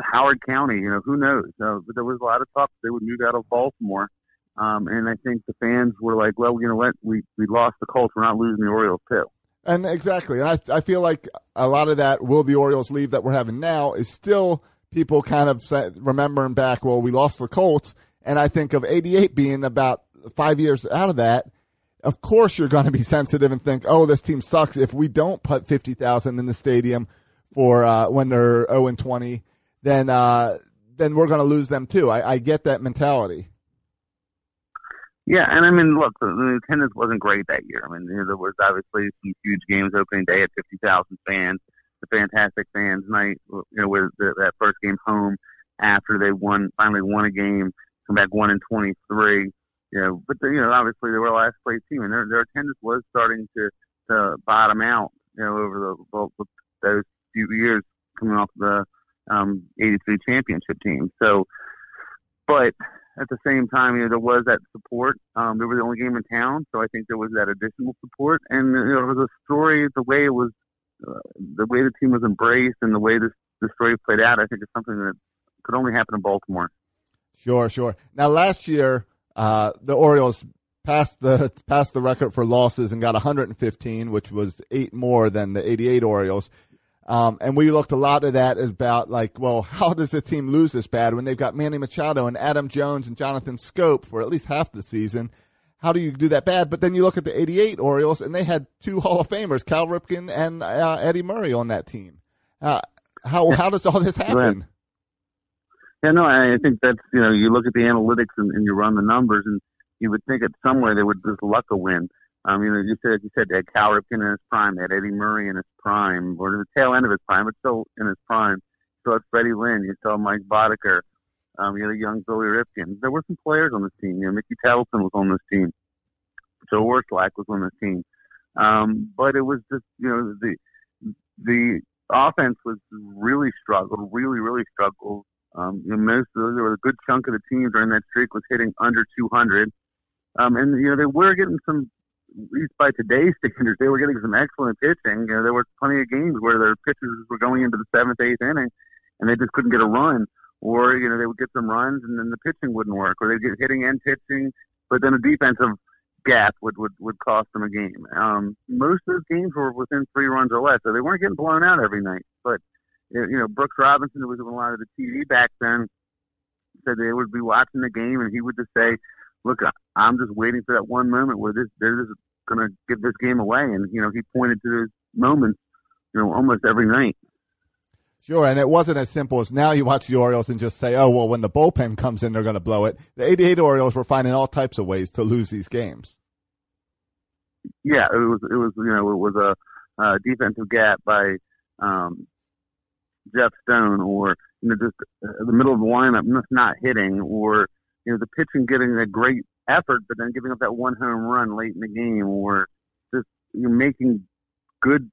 Howard County? You know, who knows? Uh, but there was a lot of talk they would move out of Baltimore. Um, and I think the fans were like, well, you know what? We we lost the Colts. We're not losing the Orioles too. And exactly. And I, I feel like a lot of that will the Orioles leave that we're having now is still people kind of remembering back, well, we lost the Colts. And I think of 88 being about five years out of that. Of course, you're going to be sensitive and think, oh, this team sucks. If we don't put 50,000 in the stadium for uh, when they're 0 and 20, then, uh, then we're going to lose them too. I, I get that mentality. Yeah, and I mean, look, the, attendance wasn't great that year. I mean, you know, there was obviously some huge games opening day at 50,000 fans. The fantastic fans night, you know, with the, that first game home after they won, finally won a game, come back one in 23. You know, but the, you know, obviously they were a last place team, and their their attendance was starting to to bottom out. You know, over the, those few years coming off the um, 83 championship team. So, but at the same time, you know, there was that. Um, they were the only game in town, so I think there was that additional support. And you know, it was a story, the way it was, uh, the way the team was embraced, and the way this the story played out. I think it's something that could only happen in Baltimore. Sure, sure. Now, last year, uh, the Orioles passed the passed the record for losses and got 115, which was eight more than the 88 Orioles. Um, and we looked a lot at that as about like, well, how does the team lose this bad when they've got Manny Machado and Adam Jones and Jonathan Schoop for at least half the season? How do you do that bad? But then you look at the 88 Orioles and they had two Hall of Famers, Cal Ripken and uh, Eddie Murray on that team. Uh, how, how does all this happen? Yeah, no, I think that's, you know, you look at the analytics and, and you run the numbers and you would think at some way they would just luck a win. Um, you know, you said you said they had Cal Ripken in his prime, they had Eddie Murray in his prime, or the tail end of his prime, but still in his prime. You had Freddie Lynn, you had Mike Boddicker, um, you had a young Billy Ripken. There were some players on this team. You know, Mickey Tettleton was on this team. Joe Orsulak was on this team. Um, but it was just, you know, the the offense was really struggled, really, really struggled. Um, you know, most of there was a good chunk of the team during that streak was hitting under 200. Um, and you know they were getting some, least by today's standards, they were getting some excellent pitching. You know, there were plenty of games where their pitchers were going into the seventh, eighth inning, and they just couldn't get a run. Or you know they would get some runs and then the pitching wouldn't work, or they'd get hitting and pitching, but then a defensive gap would would would cost them a game. Um, most of those games were within three runs or less, so they weren't getting blown out every night. But you know, Brooks Robinson, who was on a lot of the TV back then, said they would be watching the game, and he would just say, "Look, I'm just waiting for that one moment where this they're just going to give this game away." And you know, he pointed to those moments, you know, almost every night. Sure, and it wasn't as simple as now you watch the Orioles and just say, oh, well, when the bullpen comes in, they're going to blow it. The 88 Orioles were finding all types of ways to lose these games. Yeah, it was, it was, you know, it was a, a defensive gap by um, Jeff Stone or, you know, just uh, the middle of the lineup just not hitting or, you know, the pitching getting a great effort, but then giving up that one home run late in the game or just you know, making good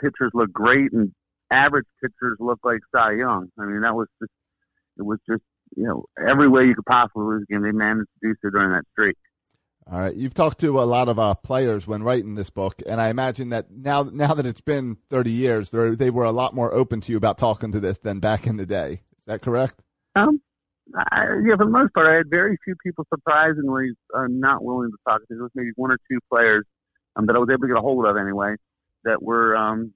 pitchers look great and average pitchers look like Cy Young. I mean, that was just it was just you know every way you could possibly lose a game, they managed to do so during that streak. All right, you've talked to a lot of uh, players when writing this book, and I imagine that now now that it's been thirty years, they were a lot more open to you about talking to this than back in the day. Is that correct? Um, I, yeah, for the most part, I had very few people surprisingly uh, not willing to talk. There was maybe one or two players um, that I was able to get a hold of anyway that were um,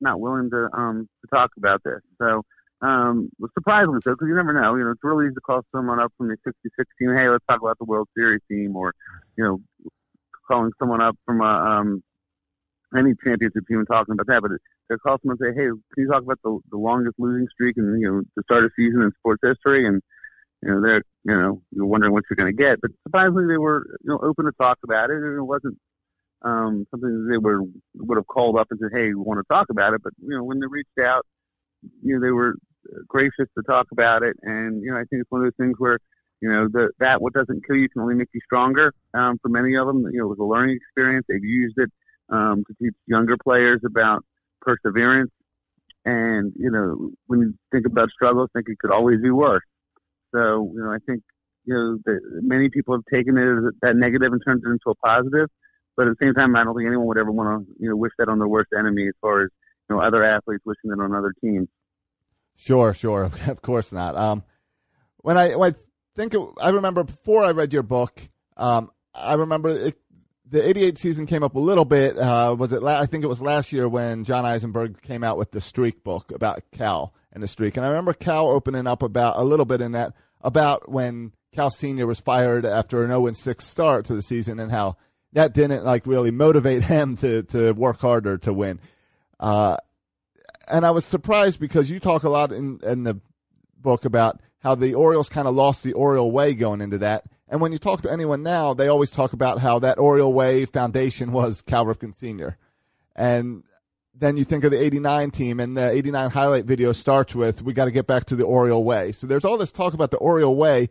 not willing to um to talk about this. So um surprisingly so because you never know. You know, it's really easy to call someone up from the 66 team. Hey, let's talk about the World Series team, or you know, calling someone up from a um any championship team and talking about that. But to call someone and say, hey, can you talk about the the longest losing streak and you know the start of season in sports history and you know, they're, you know, you're wondering what you're going to get. But surprisingly, they were, you know, open to talk about it, and it wasn't um, something they were would have called up and said, "Hey, we want to talk about it." But you know, when they reached out, you know, they were gracious to talk about it, and you know, I think it's one of those things where you know the, that what doesn't kill you can only make you stronger. Um, for many of them, you know, it was a learning experience. They've used it um, to teach younger players about perseverance, and you know, when you think about struggles, think it could always be worse. So you know, I think you know the, many people have taken it as that negative and turned it into a positive. But at the same time, I don't think anyone would ever want to, you know, wish that on their worst enemy as far as, you know, other athletes wishing it on other teams. Sure, sure. Of course not. Um, when I, when I think, it, I remember before I read your book, um, I remember it, the 88 season came up a little bit. Uh, was it, la- I think it was last year when John Eisenberg came out with the streak book about Cal and the streak. And I remember Cal opening up about a little bit in that about when Cal Sr. was fired after an 0 6 start to the season and how that didn't like really motivate him to to work harder to win. Uh, and I was surprised because you talk a lot in in the book about how the Orioles kind of lost the Oriole way going into that. And when you talk to anyone now, they always talk about how that Oriole way foundation was Cal Ripken Sr. And then you think of the 89 team and the 89 highlight video starts with, we got to get back to the Oriole way. So there's all this talk about the Oriole way.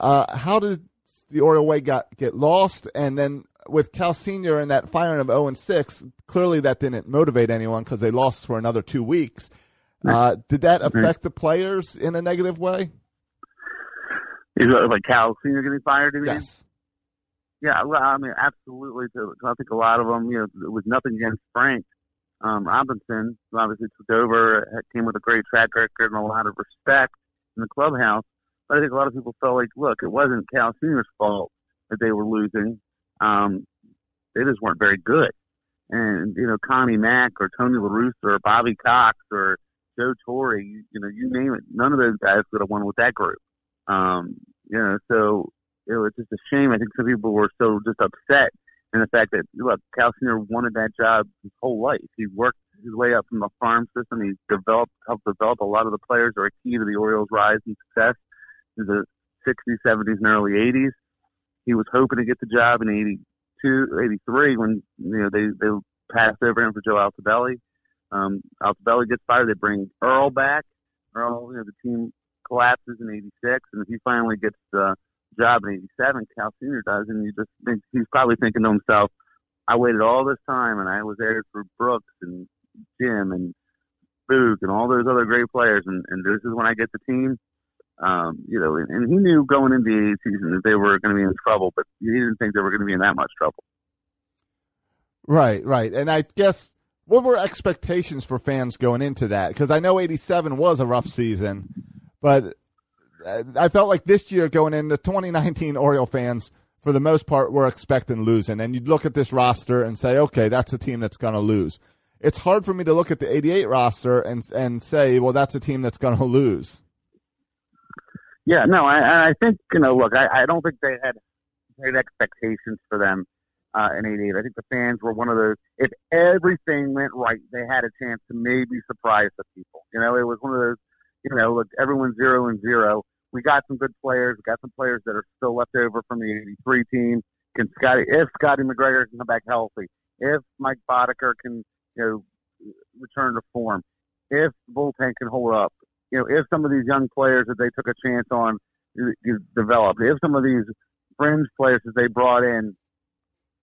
Uh, how did the Oriole way got, get lost? And then with Cal Senior and that firing of 0 and 6, clearly that didn't motivate anyone because they lost for another two weeks. Uh, did that affect the players in a negative way? Is it like Cal Senior getting fired? Yes. Yeah, well, I mean, absolutely. So, I think a lot of them, you know, it was nothing against Frank um, Robinson, who obviously took over, came with a great track record and a lot of respect in the clubhouse. But I think a lot of people felt like, look, it wasn't Cal Senior's fault that they were losing um, they just weren't very good. And you know, Connie Mack or Tony La Russa or Bobby Cox or Joe Torre, you, you know, you name it, none of those guys could have won with that group. Um, you know, so it was just a shame. I think some people were so just upset in the fact that look, Cal Senior wanted that job his whole life. He worked his way up from the farm system. He developed, helped develop a lot of the players who are key to the Orioles' rise and success in the 60s, 70s, and early 80s. He was hoping to get the job in 82, 83 when, you know, they, they passed over him for Joe Altobelli. Um, Altobelli gets fired. They bring Earl back. Earl, you know, the team collapses in 86 and he finally gets the job in 87, Cal Senior does. And you just think he's probably thinking to himself, I waited all this time and I was there for Brooks and, Jim and Boog and all those other great players, and, and this is when I get the team. Um, you know, and, and he knew going into the season that they were going to be in trouble, but he didn't think they were going to be in that much trouble. Right, right. And I guess what were expectations for fans going into that? Because I know 87 was a rough season, but I felt like this year going into 2019 Oriole fans, for the most part, were expecting losing. And you'd look at this roster and say, okay, that's a team that's going to lose. It's hard for me to look at the 88 roster and and say, well, that's a team that's going to lose. Yeah, no, I, I think you know. Look, I, I don't think they had great expectations for them uh, in '88. I think the fans were one of those. If everything went right, they had a chance to maybe surprise the people. You know, it was one of those. You know, look, everyone's zero and zero. We got some good players. We got some players that are still left over from the '83 team. Can Scotty, if Scotty McGregor can come back healthy, if Mike Boddicker can, you know, return to form, if the bullpen can hold up, you know, if some of these young players that they took a chance on you, you developed, if some of these fringe players that they brought in,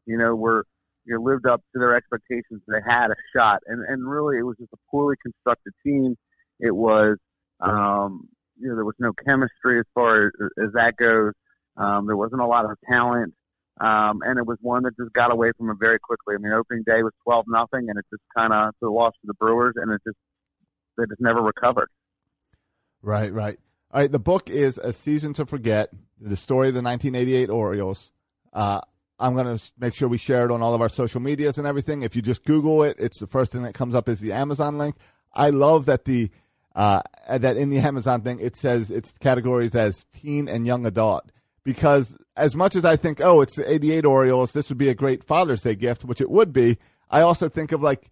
you know, were you know, lived up to their expectations, they had a shot. And and really, it was just a poorly constructed team. It was, um, you know, there was no chemistry as far as, as that goes. Um, there wasn't a lot of talent. Um, and it was one that just got away from it very quickly. I mean, opening day was twelve nothing, and it just kind of lost to the Brewers, and it just they just never recovered. Right, right. All right, the book is A Season to Forget, the story of the 1988 Orioles. Uh, I'm going to make sure we share it on all of our social medias and everything. If you just Google it, it's the first thing that comes up is the Amazon link. I love that the uh, that in the Amazon thing it says it's categories as teen and young adult because as much as I think, oh, it's the 88 Orioles, this would be a great Father's Day gift, which it would be. I also think of like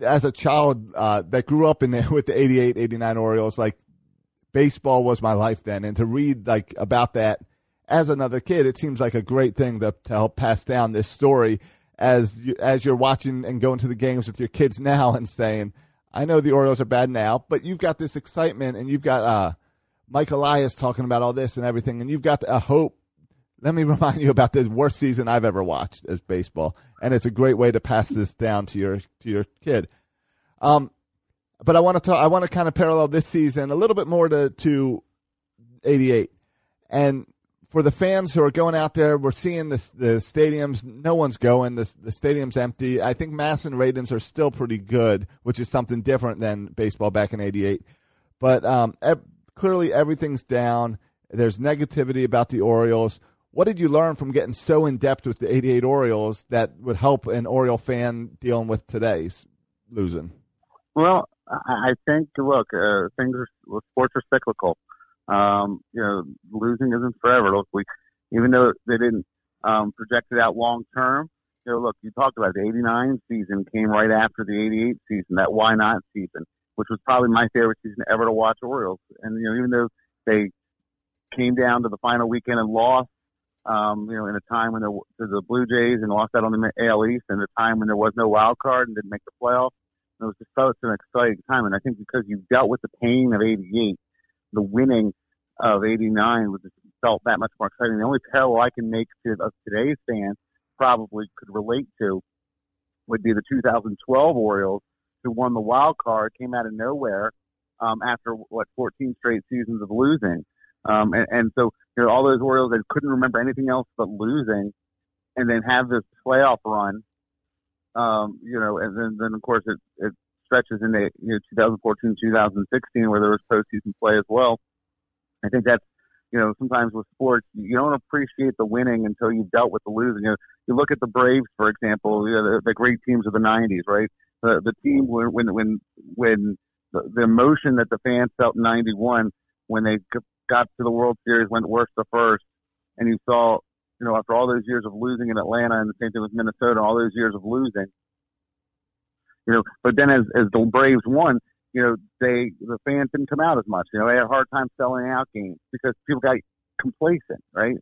as a child uh, that grew up in the, with the 88, 89 Orioles, like baseball was my life then, and to read like about that as another kid, it seems like a great thing to, to help pass down this story as you, as you're watching and going to the games with your kids now and saying, I know the Orioles are bad now, but you've got this excitement and you've got uh, Mike Elias talking about all this and everything, and you've got a hope. Let me remind you about the worst season I've ever watched as baseball, and it's a great way to pass this down to your to your kid. Um, but I want to talk, I want to kind of parallel this season a little bit more to to 88. And for the fans who are going out there, we're seeing the the stadiums. No one's going. The the stadium's empty. I think MASN ratings are still pretty good, which is something different than baseball back in '88. But um, ev- clearly everything's down. There's negativity about the Orioles. What did you learn from getting so in depth with the '88 Orioles that would help an Oriole fan dealing with today's losing? Well, I I think look, uh, things are sports are cyclical. Um, you know, losing isn't forever. Look, we even though they didn't um, project it out long term. You know, look, you talked about the '89 season came right after the '88 season, that why not season, which was probably my favorite season ever to watch Orioles. And you know, even though they came down to the final weekend and lost, um, you know, in a time when there to the Blue Jays and lost out on the AL East, and a time when there was no wild card and didn't make the playoffs. It was just such an exciting time, and I think because you dealt with the pain of '88, the winning of '89 was felt that much more exciting. The only parallel I can make to of today's fans probably could relate to would be the 2012 Orioles, who won the wild card, came out of nowhere um, after what 14 straight seasons of losing, um, and, and so you know all those Orioles that couldn't remember anything else but losing, and then have this playoff run um, you know, and then, then of course it, it stretches into you know 2014, 2016, where there was postseason play as well. I think that's you know sometimes with sports you don't appreciate the winning until you've dealt with the losing. You, know, you look at the Braves, for example, you know, the, the great teams of the '90s, right? The the team when when when when the, the emotion that the fans felt in '91 when they got to the World Series went worst to first, and you saw you know, after all those years of losing in Atlanta and the same thing with Minnesota, all those years of losing, you know, but then as, as the Braves won, you know, they, the fans didn't come out as much. You know, they had a hard time selling out games because people got complacent, right?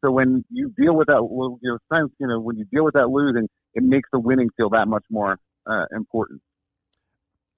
So when you deal with that, you know, sense, you know, when you deal with that losing, it makes the winning feel that much more uh, important.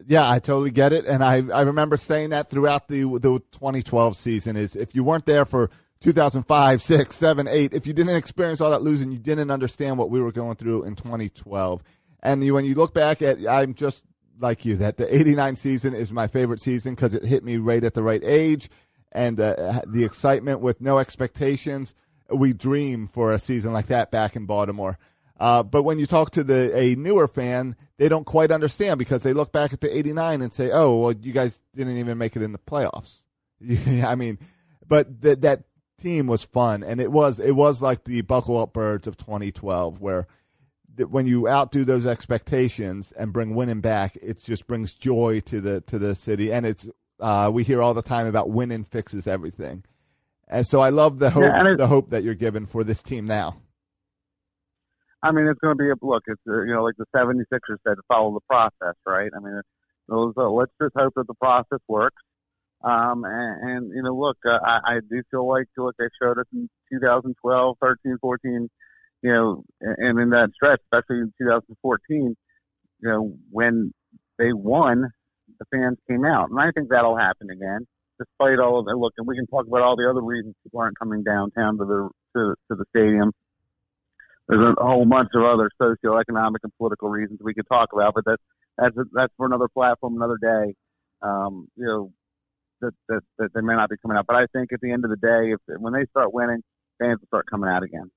Yeah, I totally get it, and I I remember saying that throughout the the 2012 season is if you weren't there for 2005, 6, 7, 8. If you didn't experience all that losing, you didn't understand what we were going through in 2012. And when you look back at, I'm just like you that the '89 season is my favorite season because it hit me right at the right age, and uh, the excitement with no expectations. We dream for a season like that back in Baltimore. Uh, but when you talk to the a newer fan, they don't quite understand because they look back at the '89 and say, "Oh, well, you guys didn't even make it in the playoffs." I mean, but th- that team was fun, and it was it was like the buckle up birds of 2012, where th- when you outdo those expectations and bring winning back, it just brings joy to the to the city, and it's uh, we hear all the time about winning fixes everything, and so I love the hope Yeah, the hope that you're given for this team now. I mean, it's going to be a look. It's uh, you know, like the 76ers said, follow the process, right? I mean, those. Uh, let's just hope that the process works. Um, and, and you know, look, uh, I, I do feel like look, they showed us in 2012, 13, 14, you know, and, in that stretch, especially in 2014, you know, when they won, the fans came out, and I think that'll happen again. Despite all of it, look, and we can talk about all the other reasons people aren't coming downtown to the to, to the stadium there's a whole bunch of other socioeconomic and political reasons we could talk about, but that's that's that's for another platform, another day. Um, you know, that, that that they may not be coming out, but I think at the end of the day, if when they start winning, fans will start coming out again.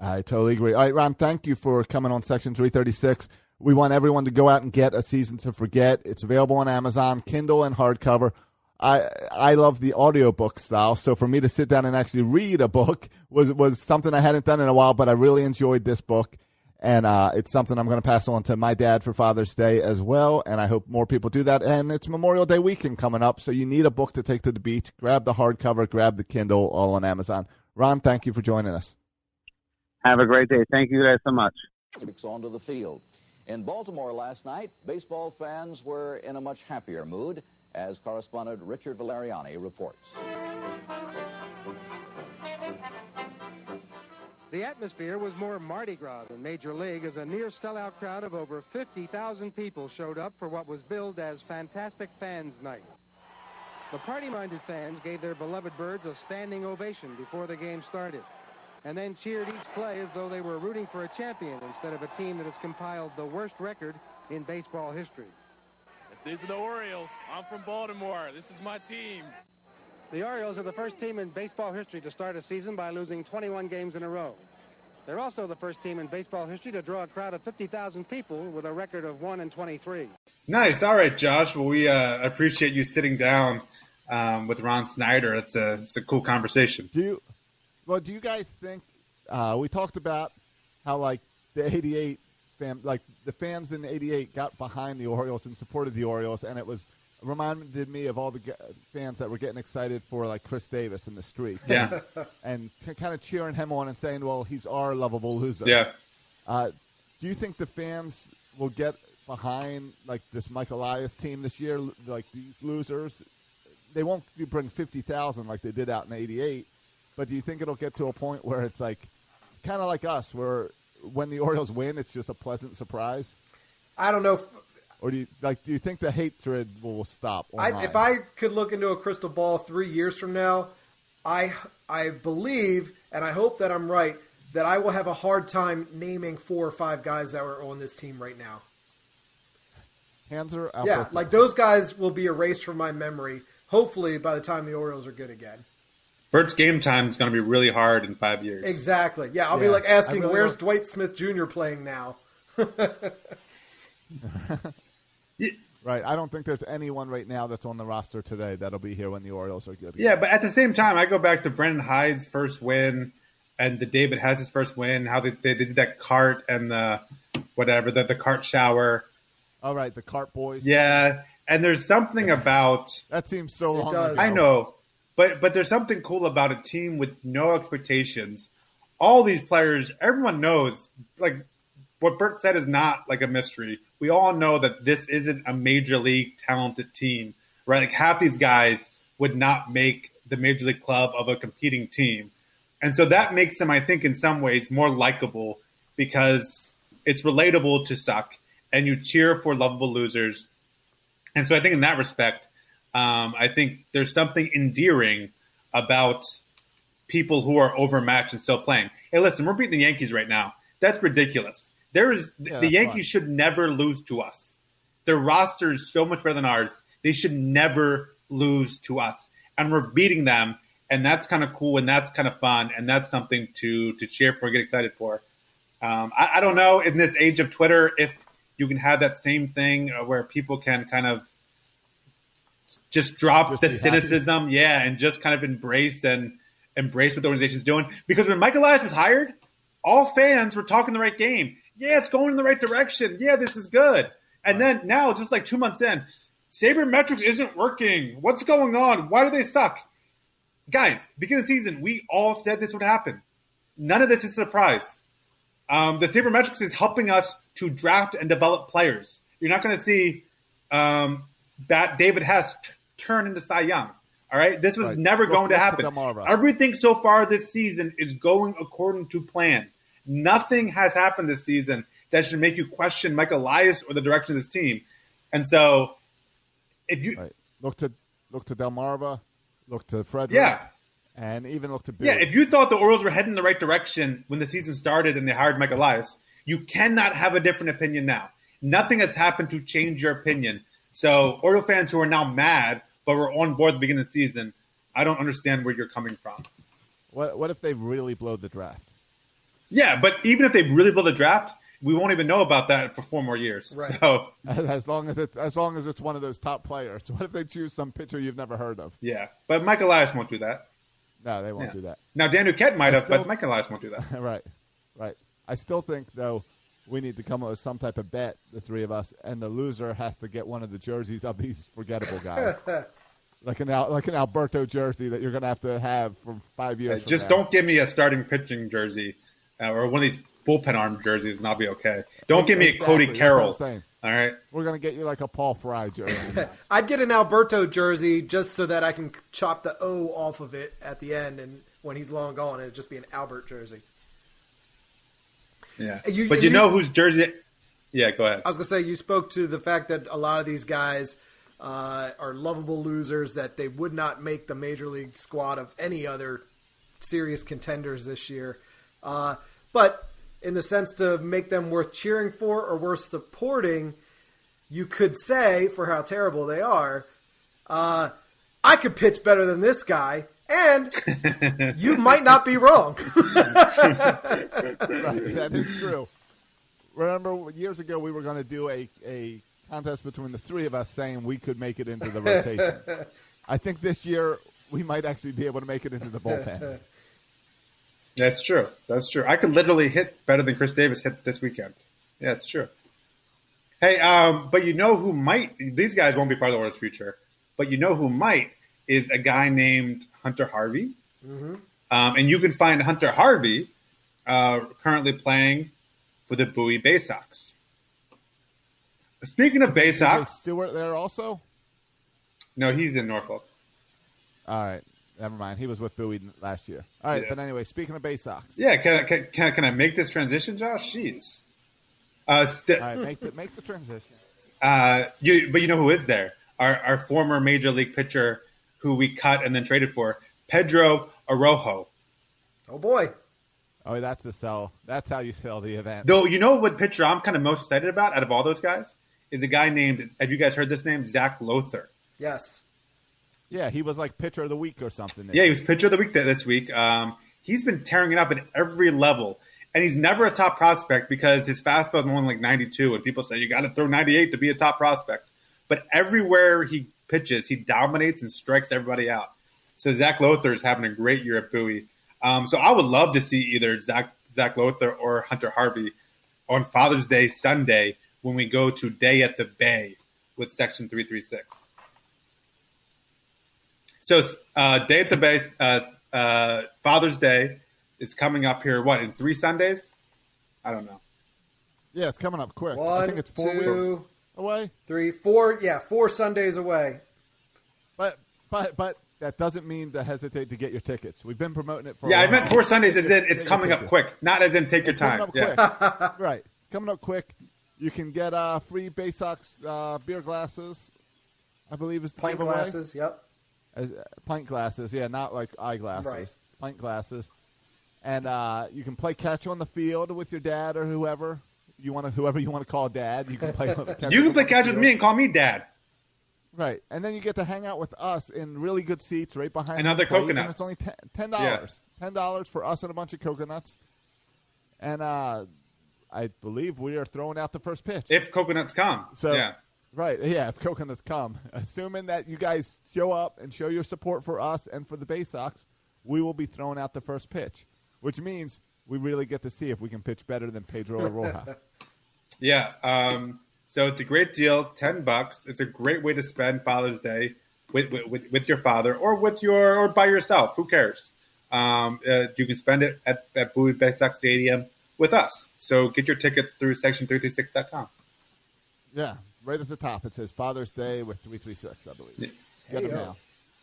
I totally agree. All right, Ron, thank you for coming on Section 336. We want everyone to go out and get A Season to Forget. It's available on Amazon, Kindle, and hardcover. I I love the audiobook style, so for me to sit down and actually read a book was was something I hadn't done in a while, but I really enjoyed this book. And uh, it's something I'm going to pass on to my dad for Father's Day as well. And I hope more people do that. And it's Memorial Day weekend coming up, so you need a book to take to the beach. Grab the hardcover, grab the Kindle, all on Amazon. Ron, thank you for joining us. Have a great day. Thank you guys so much. onto the field. In Baltimore last night, baseball fans were in a much happier mood, as correspondent Richard Valeriani reports. The atmosphere was more Mardi Gras than Major League as a near sellout crowd of over 50,000 people showed up for what was billed as Fantastic Fans Night. The party-minded fans gave their beloved birds a standing ovation before the game started and then cheered each play as though they were rooting for a champion instead of a team that has compiled the worst record in baseball history. If These are the Orioles. I'm from Baltimore. This is my team. The Orioles are the first team in baseball history to start a season by losing 21 games in a row. They're also the first team in baseball history to draw a crowd of 50,000 people with a record of 1 and 23. Nice. All right, Josh. Well, we uh, appreciate you sitting down um, with Ron Snyder. It's a it's a cool conversation. Do you? Well, do you guys think uh, we talked about how like the '88 fam, like the fans in '88 got behind the Orioles and supported the Orioles, and it was reminded me of all the fans that were getting excited for like Chris Davis in the street, Yeah. and kind of cheering him on and saying, "Well, he's our lovable loser." Yeah. Uh, do you think the fans will get behind like this Michael Elias team this year? Like these losers, they won't bring fifty thousand like they did out in '88. But do you think it'll get to a point where it's like, kind of like us, where when the Orioles win, it's just a pleasant surprise? I don't know. If, Or do you like? Do you think the hatred will stop? I, if I could look into a crystal ball three years from now, I I believe and I hope that I'm right that I will have a hard time naming four or five guys that are on this team right now. hands are out yeah, like those guys will be erased from my memory. Hopefully, by the time the Orioles are good again. Bert's game time is going to be really hard in five years. Exactly. Yeah, I'll be like asking, really "Where's don't- Dwight Smith Jr. playing now?" right. I don't think there's anyone right now that's on the roster today that'll be here when the Orioles are good. again. Yeah, but at the same time, I go back to Brandon Hyde's first win and the David has his first win. How they, they did that cart and the whatever the the cart shower. All right, the Cart Boys. Yeah, and there's something about that seems so long. ago. I know, but but there's something cool about a team with no expectations. All these players, everyone knows, like what Bert said is not like a mystery. We all know that this isn't a major league talented team, right? Like half these guys would not make the major league club of a competing team. And so that makes them, I think, in some ways more likable because it's relatable to suck and you cheer for lovable losers. And so I think in that respect, um, I think there's something endearing about people who are overmatched and still playing. Hey, listen, we're beating the Yankees right now. That's ridiculous. There is Yeah, the Yankees fine. should never lose to us. Their roster is so much better than ours. They should never lose to us, and we're beating them, and that's kind of cool, and that's kind of fun, and that's something to to cheer for, get excited for. Um, I, I don't know in this age of Twitter if you can have that same thing uh, where people can kind of just drop Just the be happy. cynicism, yeah, and just kind of embrace and embrace what the organization's doing. Because when Michael Elias was hired, all fans were talking the right game. Yeah, it's going in the right direction. Yeah, this is good. And then now, just like two months in, Sabermetrics isn't working. What's going on? Why do they suck? Guys, beginning of the season, we all said this would happen. None of this is a surprise. Um, the Sabermetrics is helping us to draft and develop players. You're not going to see um, that David Hess turn into Cy Young. All right, this was Right. never going to happen. Everything so far this season is going according to plan. Nothing has happened this season that should make you question Mike Elias or the direction of this team. And so, if you Right. Look to look to Delmarva, look to Frederick, Yeah. and even look to Bill. Yeah, if you thought the Orioles were heading in the right direction when the season started and they hired Mike Elias, you cannot have a different opinion now. Nothing has happened to change your opinion. So, Oriole fans who are now mad but were on board at the beginning of the season, I don't understand where you're coming from. what what if they really blow the draft? Yeah, but even if they really blow the draft, we won't even know about that for four more years. Right. So, As long as it's as long as it's one of those top players. What if they choose some pitcher you've never heard of? yeah. But Mike Elias won't do that. No, they won't Yeah. do that. Now, Dan Duquette might I have, but still- Mike Elias won't do that. right, right. I still think though we need to come up with some type of bet, the three of us, and the loser has to get one of the jerseys of these forgettable guys, like an Al, like an Alberto jersey that you're going to have to have for five years. from Just now. don't give me a starting pitching jersey uh, or one of these bullpen arm jerseys, and I'll be okay. Don't give me a Exactly, Cody that's what I'm Carroll. saying. All right. We're going to get you like a Paul Fry jersey. I'd get an Alberto jersey just so that I can chop the O off of it at the end, and when he's long gone, it'd just be an Albert jersey. Yeah. You- but you you- know whose jersey? Yeah, go ahead. I was gonna say you spoke to the fact that a lot of these guys uh, are lovable losers that they would not make the major league squad of any other serious contenders this year. Uh, but in the sense to make them worth cheering for or worth supporting, you could say for how terrible they are, uh, I could pitch better than this guy, and you might not be wrong. right, that is true. Remember years ago we were going to do a, a contest between the three of us saying we could make it into the rotation. I think this year we might actually be able to make it into the bullpen. That's true. That's true. I could literally hit better than Chris Davis hit this weekend. Yeah, it's true. Hey, um, but you know who might? These guys won't be part of the Orioles' future, but you know who might is a guy named Hunter Harvey. Mm-hmm. Um, and you can find Hunter Harvey uh, currently playing for the Bowie Bay Sox. Speaking of Bay DJ Sox, Stewart there also. no, he's in Norfolk. All right, never mind. He was with Bowie last year. All right, Yeah. but anyway, speaking of Bay Sox, Yeah, can I, can, can, I- can I make this transition, Josh? Jeez. Uh, st- all right, make the make the transition. Uh, you, but you know who is there? Our, our former major league pitcher who we cut and then traded for, Pedro Araujo. oh boy, Oh, that's the sell. That's how you sell the event. Though you know what pitcher I'm kind of most excited about out of all those guys is a guy named. Have you guys heard this name? Zac Lowther. yes. Yeah, he was like pitcher of the week or something. this Yeah, he was pitcher of the week th- this week. Um, he's been tearing it up at every level, and he's never a top prospect because his fastball is only like 92, and people say you got to throw 98 to be a top prospect. But everywhere he pitches, he dominates and strikes everybody out. So Zac Lowther is having a great year at Bowie. Um, so I would love to see either Zach Zac Lowther or Hunter Harvey on Father's Day Sunday when we go to Day at the Bay with Section 336. So uh, Day at the Bay, uh, uh, Father's Day is coming up here. What in three Sundays? I don't know. yeah, it's coming up quick. I One, think it's four weeks two, away. three, four. Yeah, four Sundays away. But but but that doesn't mean to hesitate to get your tickets. We've been promoting it for. Yeah, a I while. meant four Sundays. As in it's your coming up quick, not as in take your It's coming time. up Yeah. quick. right, it's coming up quick. You can get uh, free Bay Sox uh, beer glasses. I believe is Pint giveaway. glasses. Yep. As, uh, pint glasses, yeah, not like eyeglasses. Right. Pint glasses, and uh, you can play catch on the field with your dad or whoever. You want to whoever you want to call dad. You can play. catch You can play catch with me and call me dad. Right, and then you get to hang out with us in really good seats right behind another the other plate, coconuts. And it's only ten dollars. Ten dollars for us and a bunch of coconuts. And uh, I believe we are throwing out the first pitch. If coconuts come. So yeah. right, yeah. If coconuts come, assuming that you guys show up and show your support for us and for the Bay Sox, we will be throwing out the first pitch, which means we really get to see if we can pitch better than Pedro Araujo. Yeah. Um, so it's a great deal, ten bucks. It's a great way to spend Father's Day with with, with, with your father or with your or by yourself. Who cares? Um, uh, you can spend it at, at Bowie Bay Sox Stadium with us. So get your tickets through section336.com. Yeah, right at the top it says Father's Day with three three six, I believe. Yeah. Get them Hey-o. now.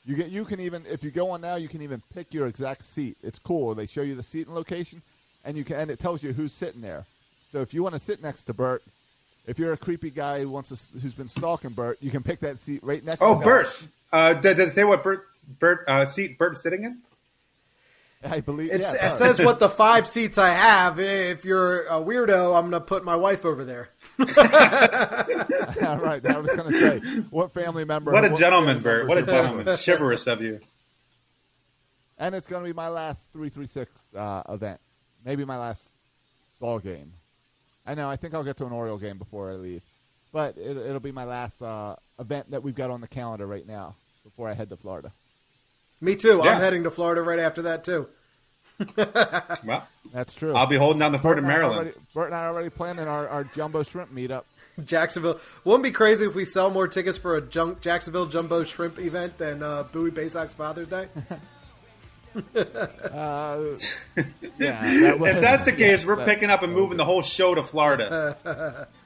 You get you can even if you go on now you can even pick your exact seat. It's cool. They show you the seat and location, and you can and it tells you who's sitting there. So if you want to sit next to Bert, if you're a creepy guy who wants to, who's been stalking Bert, you can pick that seat right next. Oh, to Bert. Uh, did, did it say what Bert Bert uh, seat Bert's sitting in? I believe It's, yeah, it says what the five seats I have. If you're a weirdo, I'm going to put my wife over there. All right, right. I was going to say what family member. What a what gentleman, Bert. What a gentleman. with. Chivalrous of you. And it's going to be my last three three six uh, event, maybe my last ball game. I know. I think I'll get to an Oriole game before I leave, but it, it'll be my last uh, event that we've got on the calendar right now before I head to Florida. Me too. Yeah. I'm heading to Florida right after that too. Well, That's true. I'll be holding down the fort in Bert and I are Maryland. Already, Bert and I are already planning our, our jumbo shrimp meetup. Jacksonville. Wouldn't be crazy if we sell more tickets for a junk Jacksonville Jumbo Shrimp event than uh, Bowie Bay Sox Father's Day? Uh, yeah, that would- if that's the case, yes, we're that- picking up and moving the whole show to Florida.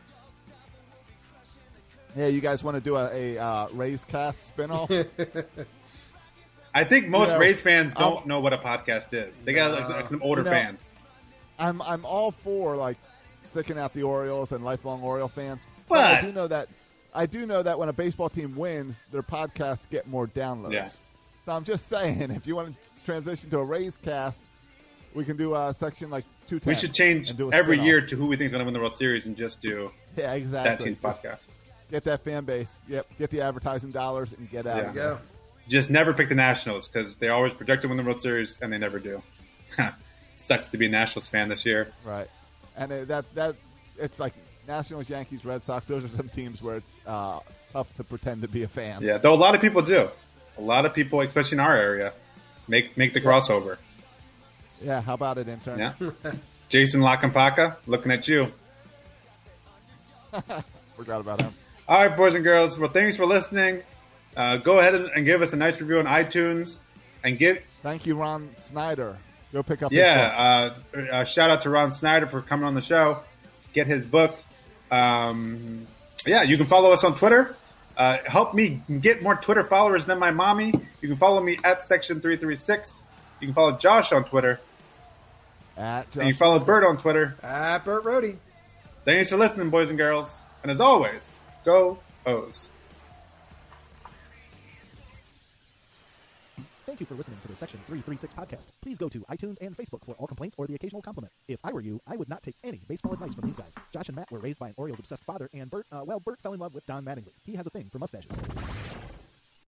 Yeah, you guys want to do a, a uh, raised cast spinoff? I think most You know, Rays fans don't I'll- know what a podcast is. They got like, like some older You know, fans. I'm I'm all for like sticking out the Orioles and lifelong Oriole fans. But I do know that I do know that when a baseball team wins, their podcasts get more downloads. Yeah. So I'm just saying, if you want to transition to a raised cast, we can do a section like two. We should change and do every spin-off. year to who we think is going to win the World Series and just do Yeah, exactly. that exactly. team's podcast. Get that fan base. Yep. Get the advertising dollars and get out. Yeah. of there. Just never pick the Nationals because they always project to win the World Series and they never do. Sucks to be a Nationals fan this year. Right. And it, that that it's like Nationals, Yankees, Red Sox. Those are some teams where it's uh, tough to pretend to be a fan. Yeah, though a lot of people do. A lot of people, especially in our area, make make the crossover. Yeah. How about it, intern? Yeah. Jason Lakampaka, looking at you. Forgot about him. All right, boys and girls. Well, thanks for listening. Uh, go ahead and, and give us a nice review on iTunes, and give Thank you, Ron Snyder. Go pick up. yeah. Uh, uh, shout out to Ron Snyder for coming on the show. Get his book. Um, yeah, you can follow us on Twitter. Uh, help me get more Twitter followers than my mommy. You can follow me at section three three six. You can follow Josh on Twitter. At And you Josh follow. Bert on Twitter. At Bert Rohde. Thanks for listening, boys and girls. And as always, go O's. Thank you for listening to the Section 336 podcast. Please go to iTunes and Facebook for all complaints or the occasional compliment. If I were you, I would not take any baseball advice from these guys. Josh and Matt were raised by an Orioles obsessed father, and Bert, uh, well, Bert fell in love with Don Mattingly. He has a thing for mustaches.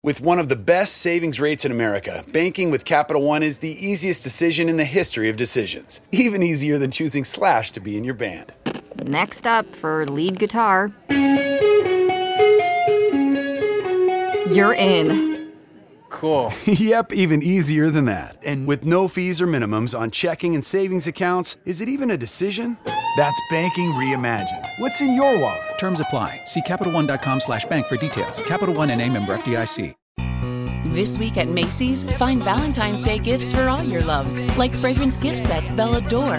With one of the best savings rates in America, banking with Capital One is the easiest decision in the history of decisions. Even easier than choosing Slash to be in your band. Next up for lead guitar. You're in. Cool. yep, even easier than that. And with no fees or minimums on checking and savings accounts, is it even a decision? That's banking reimagined. What's in your wallet? Terms apply. See CapitalOne.com slash bank for details. Capital One and a member FDIC. This week at Macy's, find Valentine's Day gifts for all your loves, like fragrance gift sets they'll adore.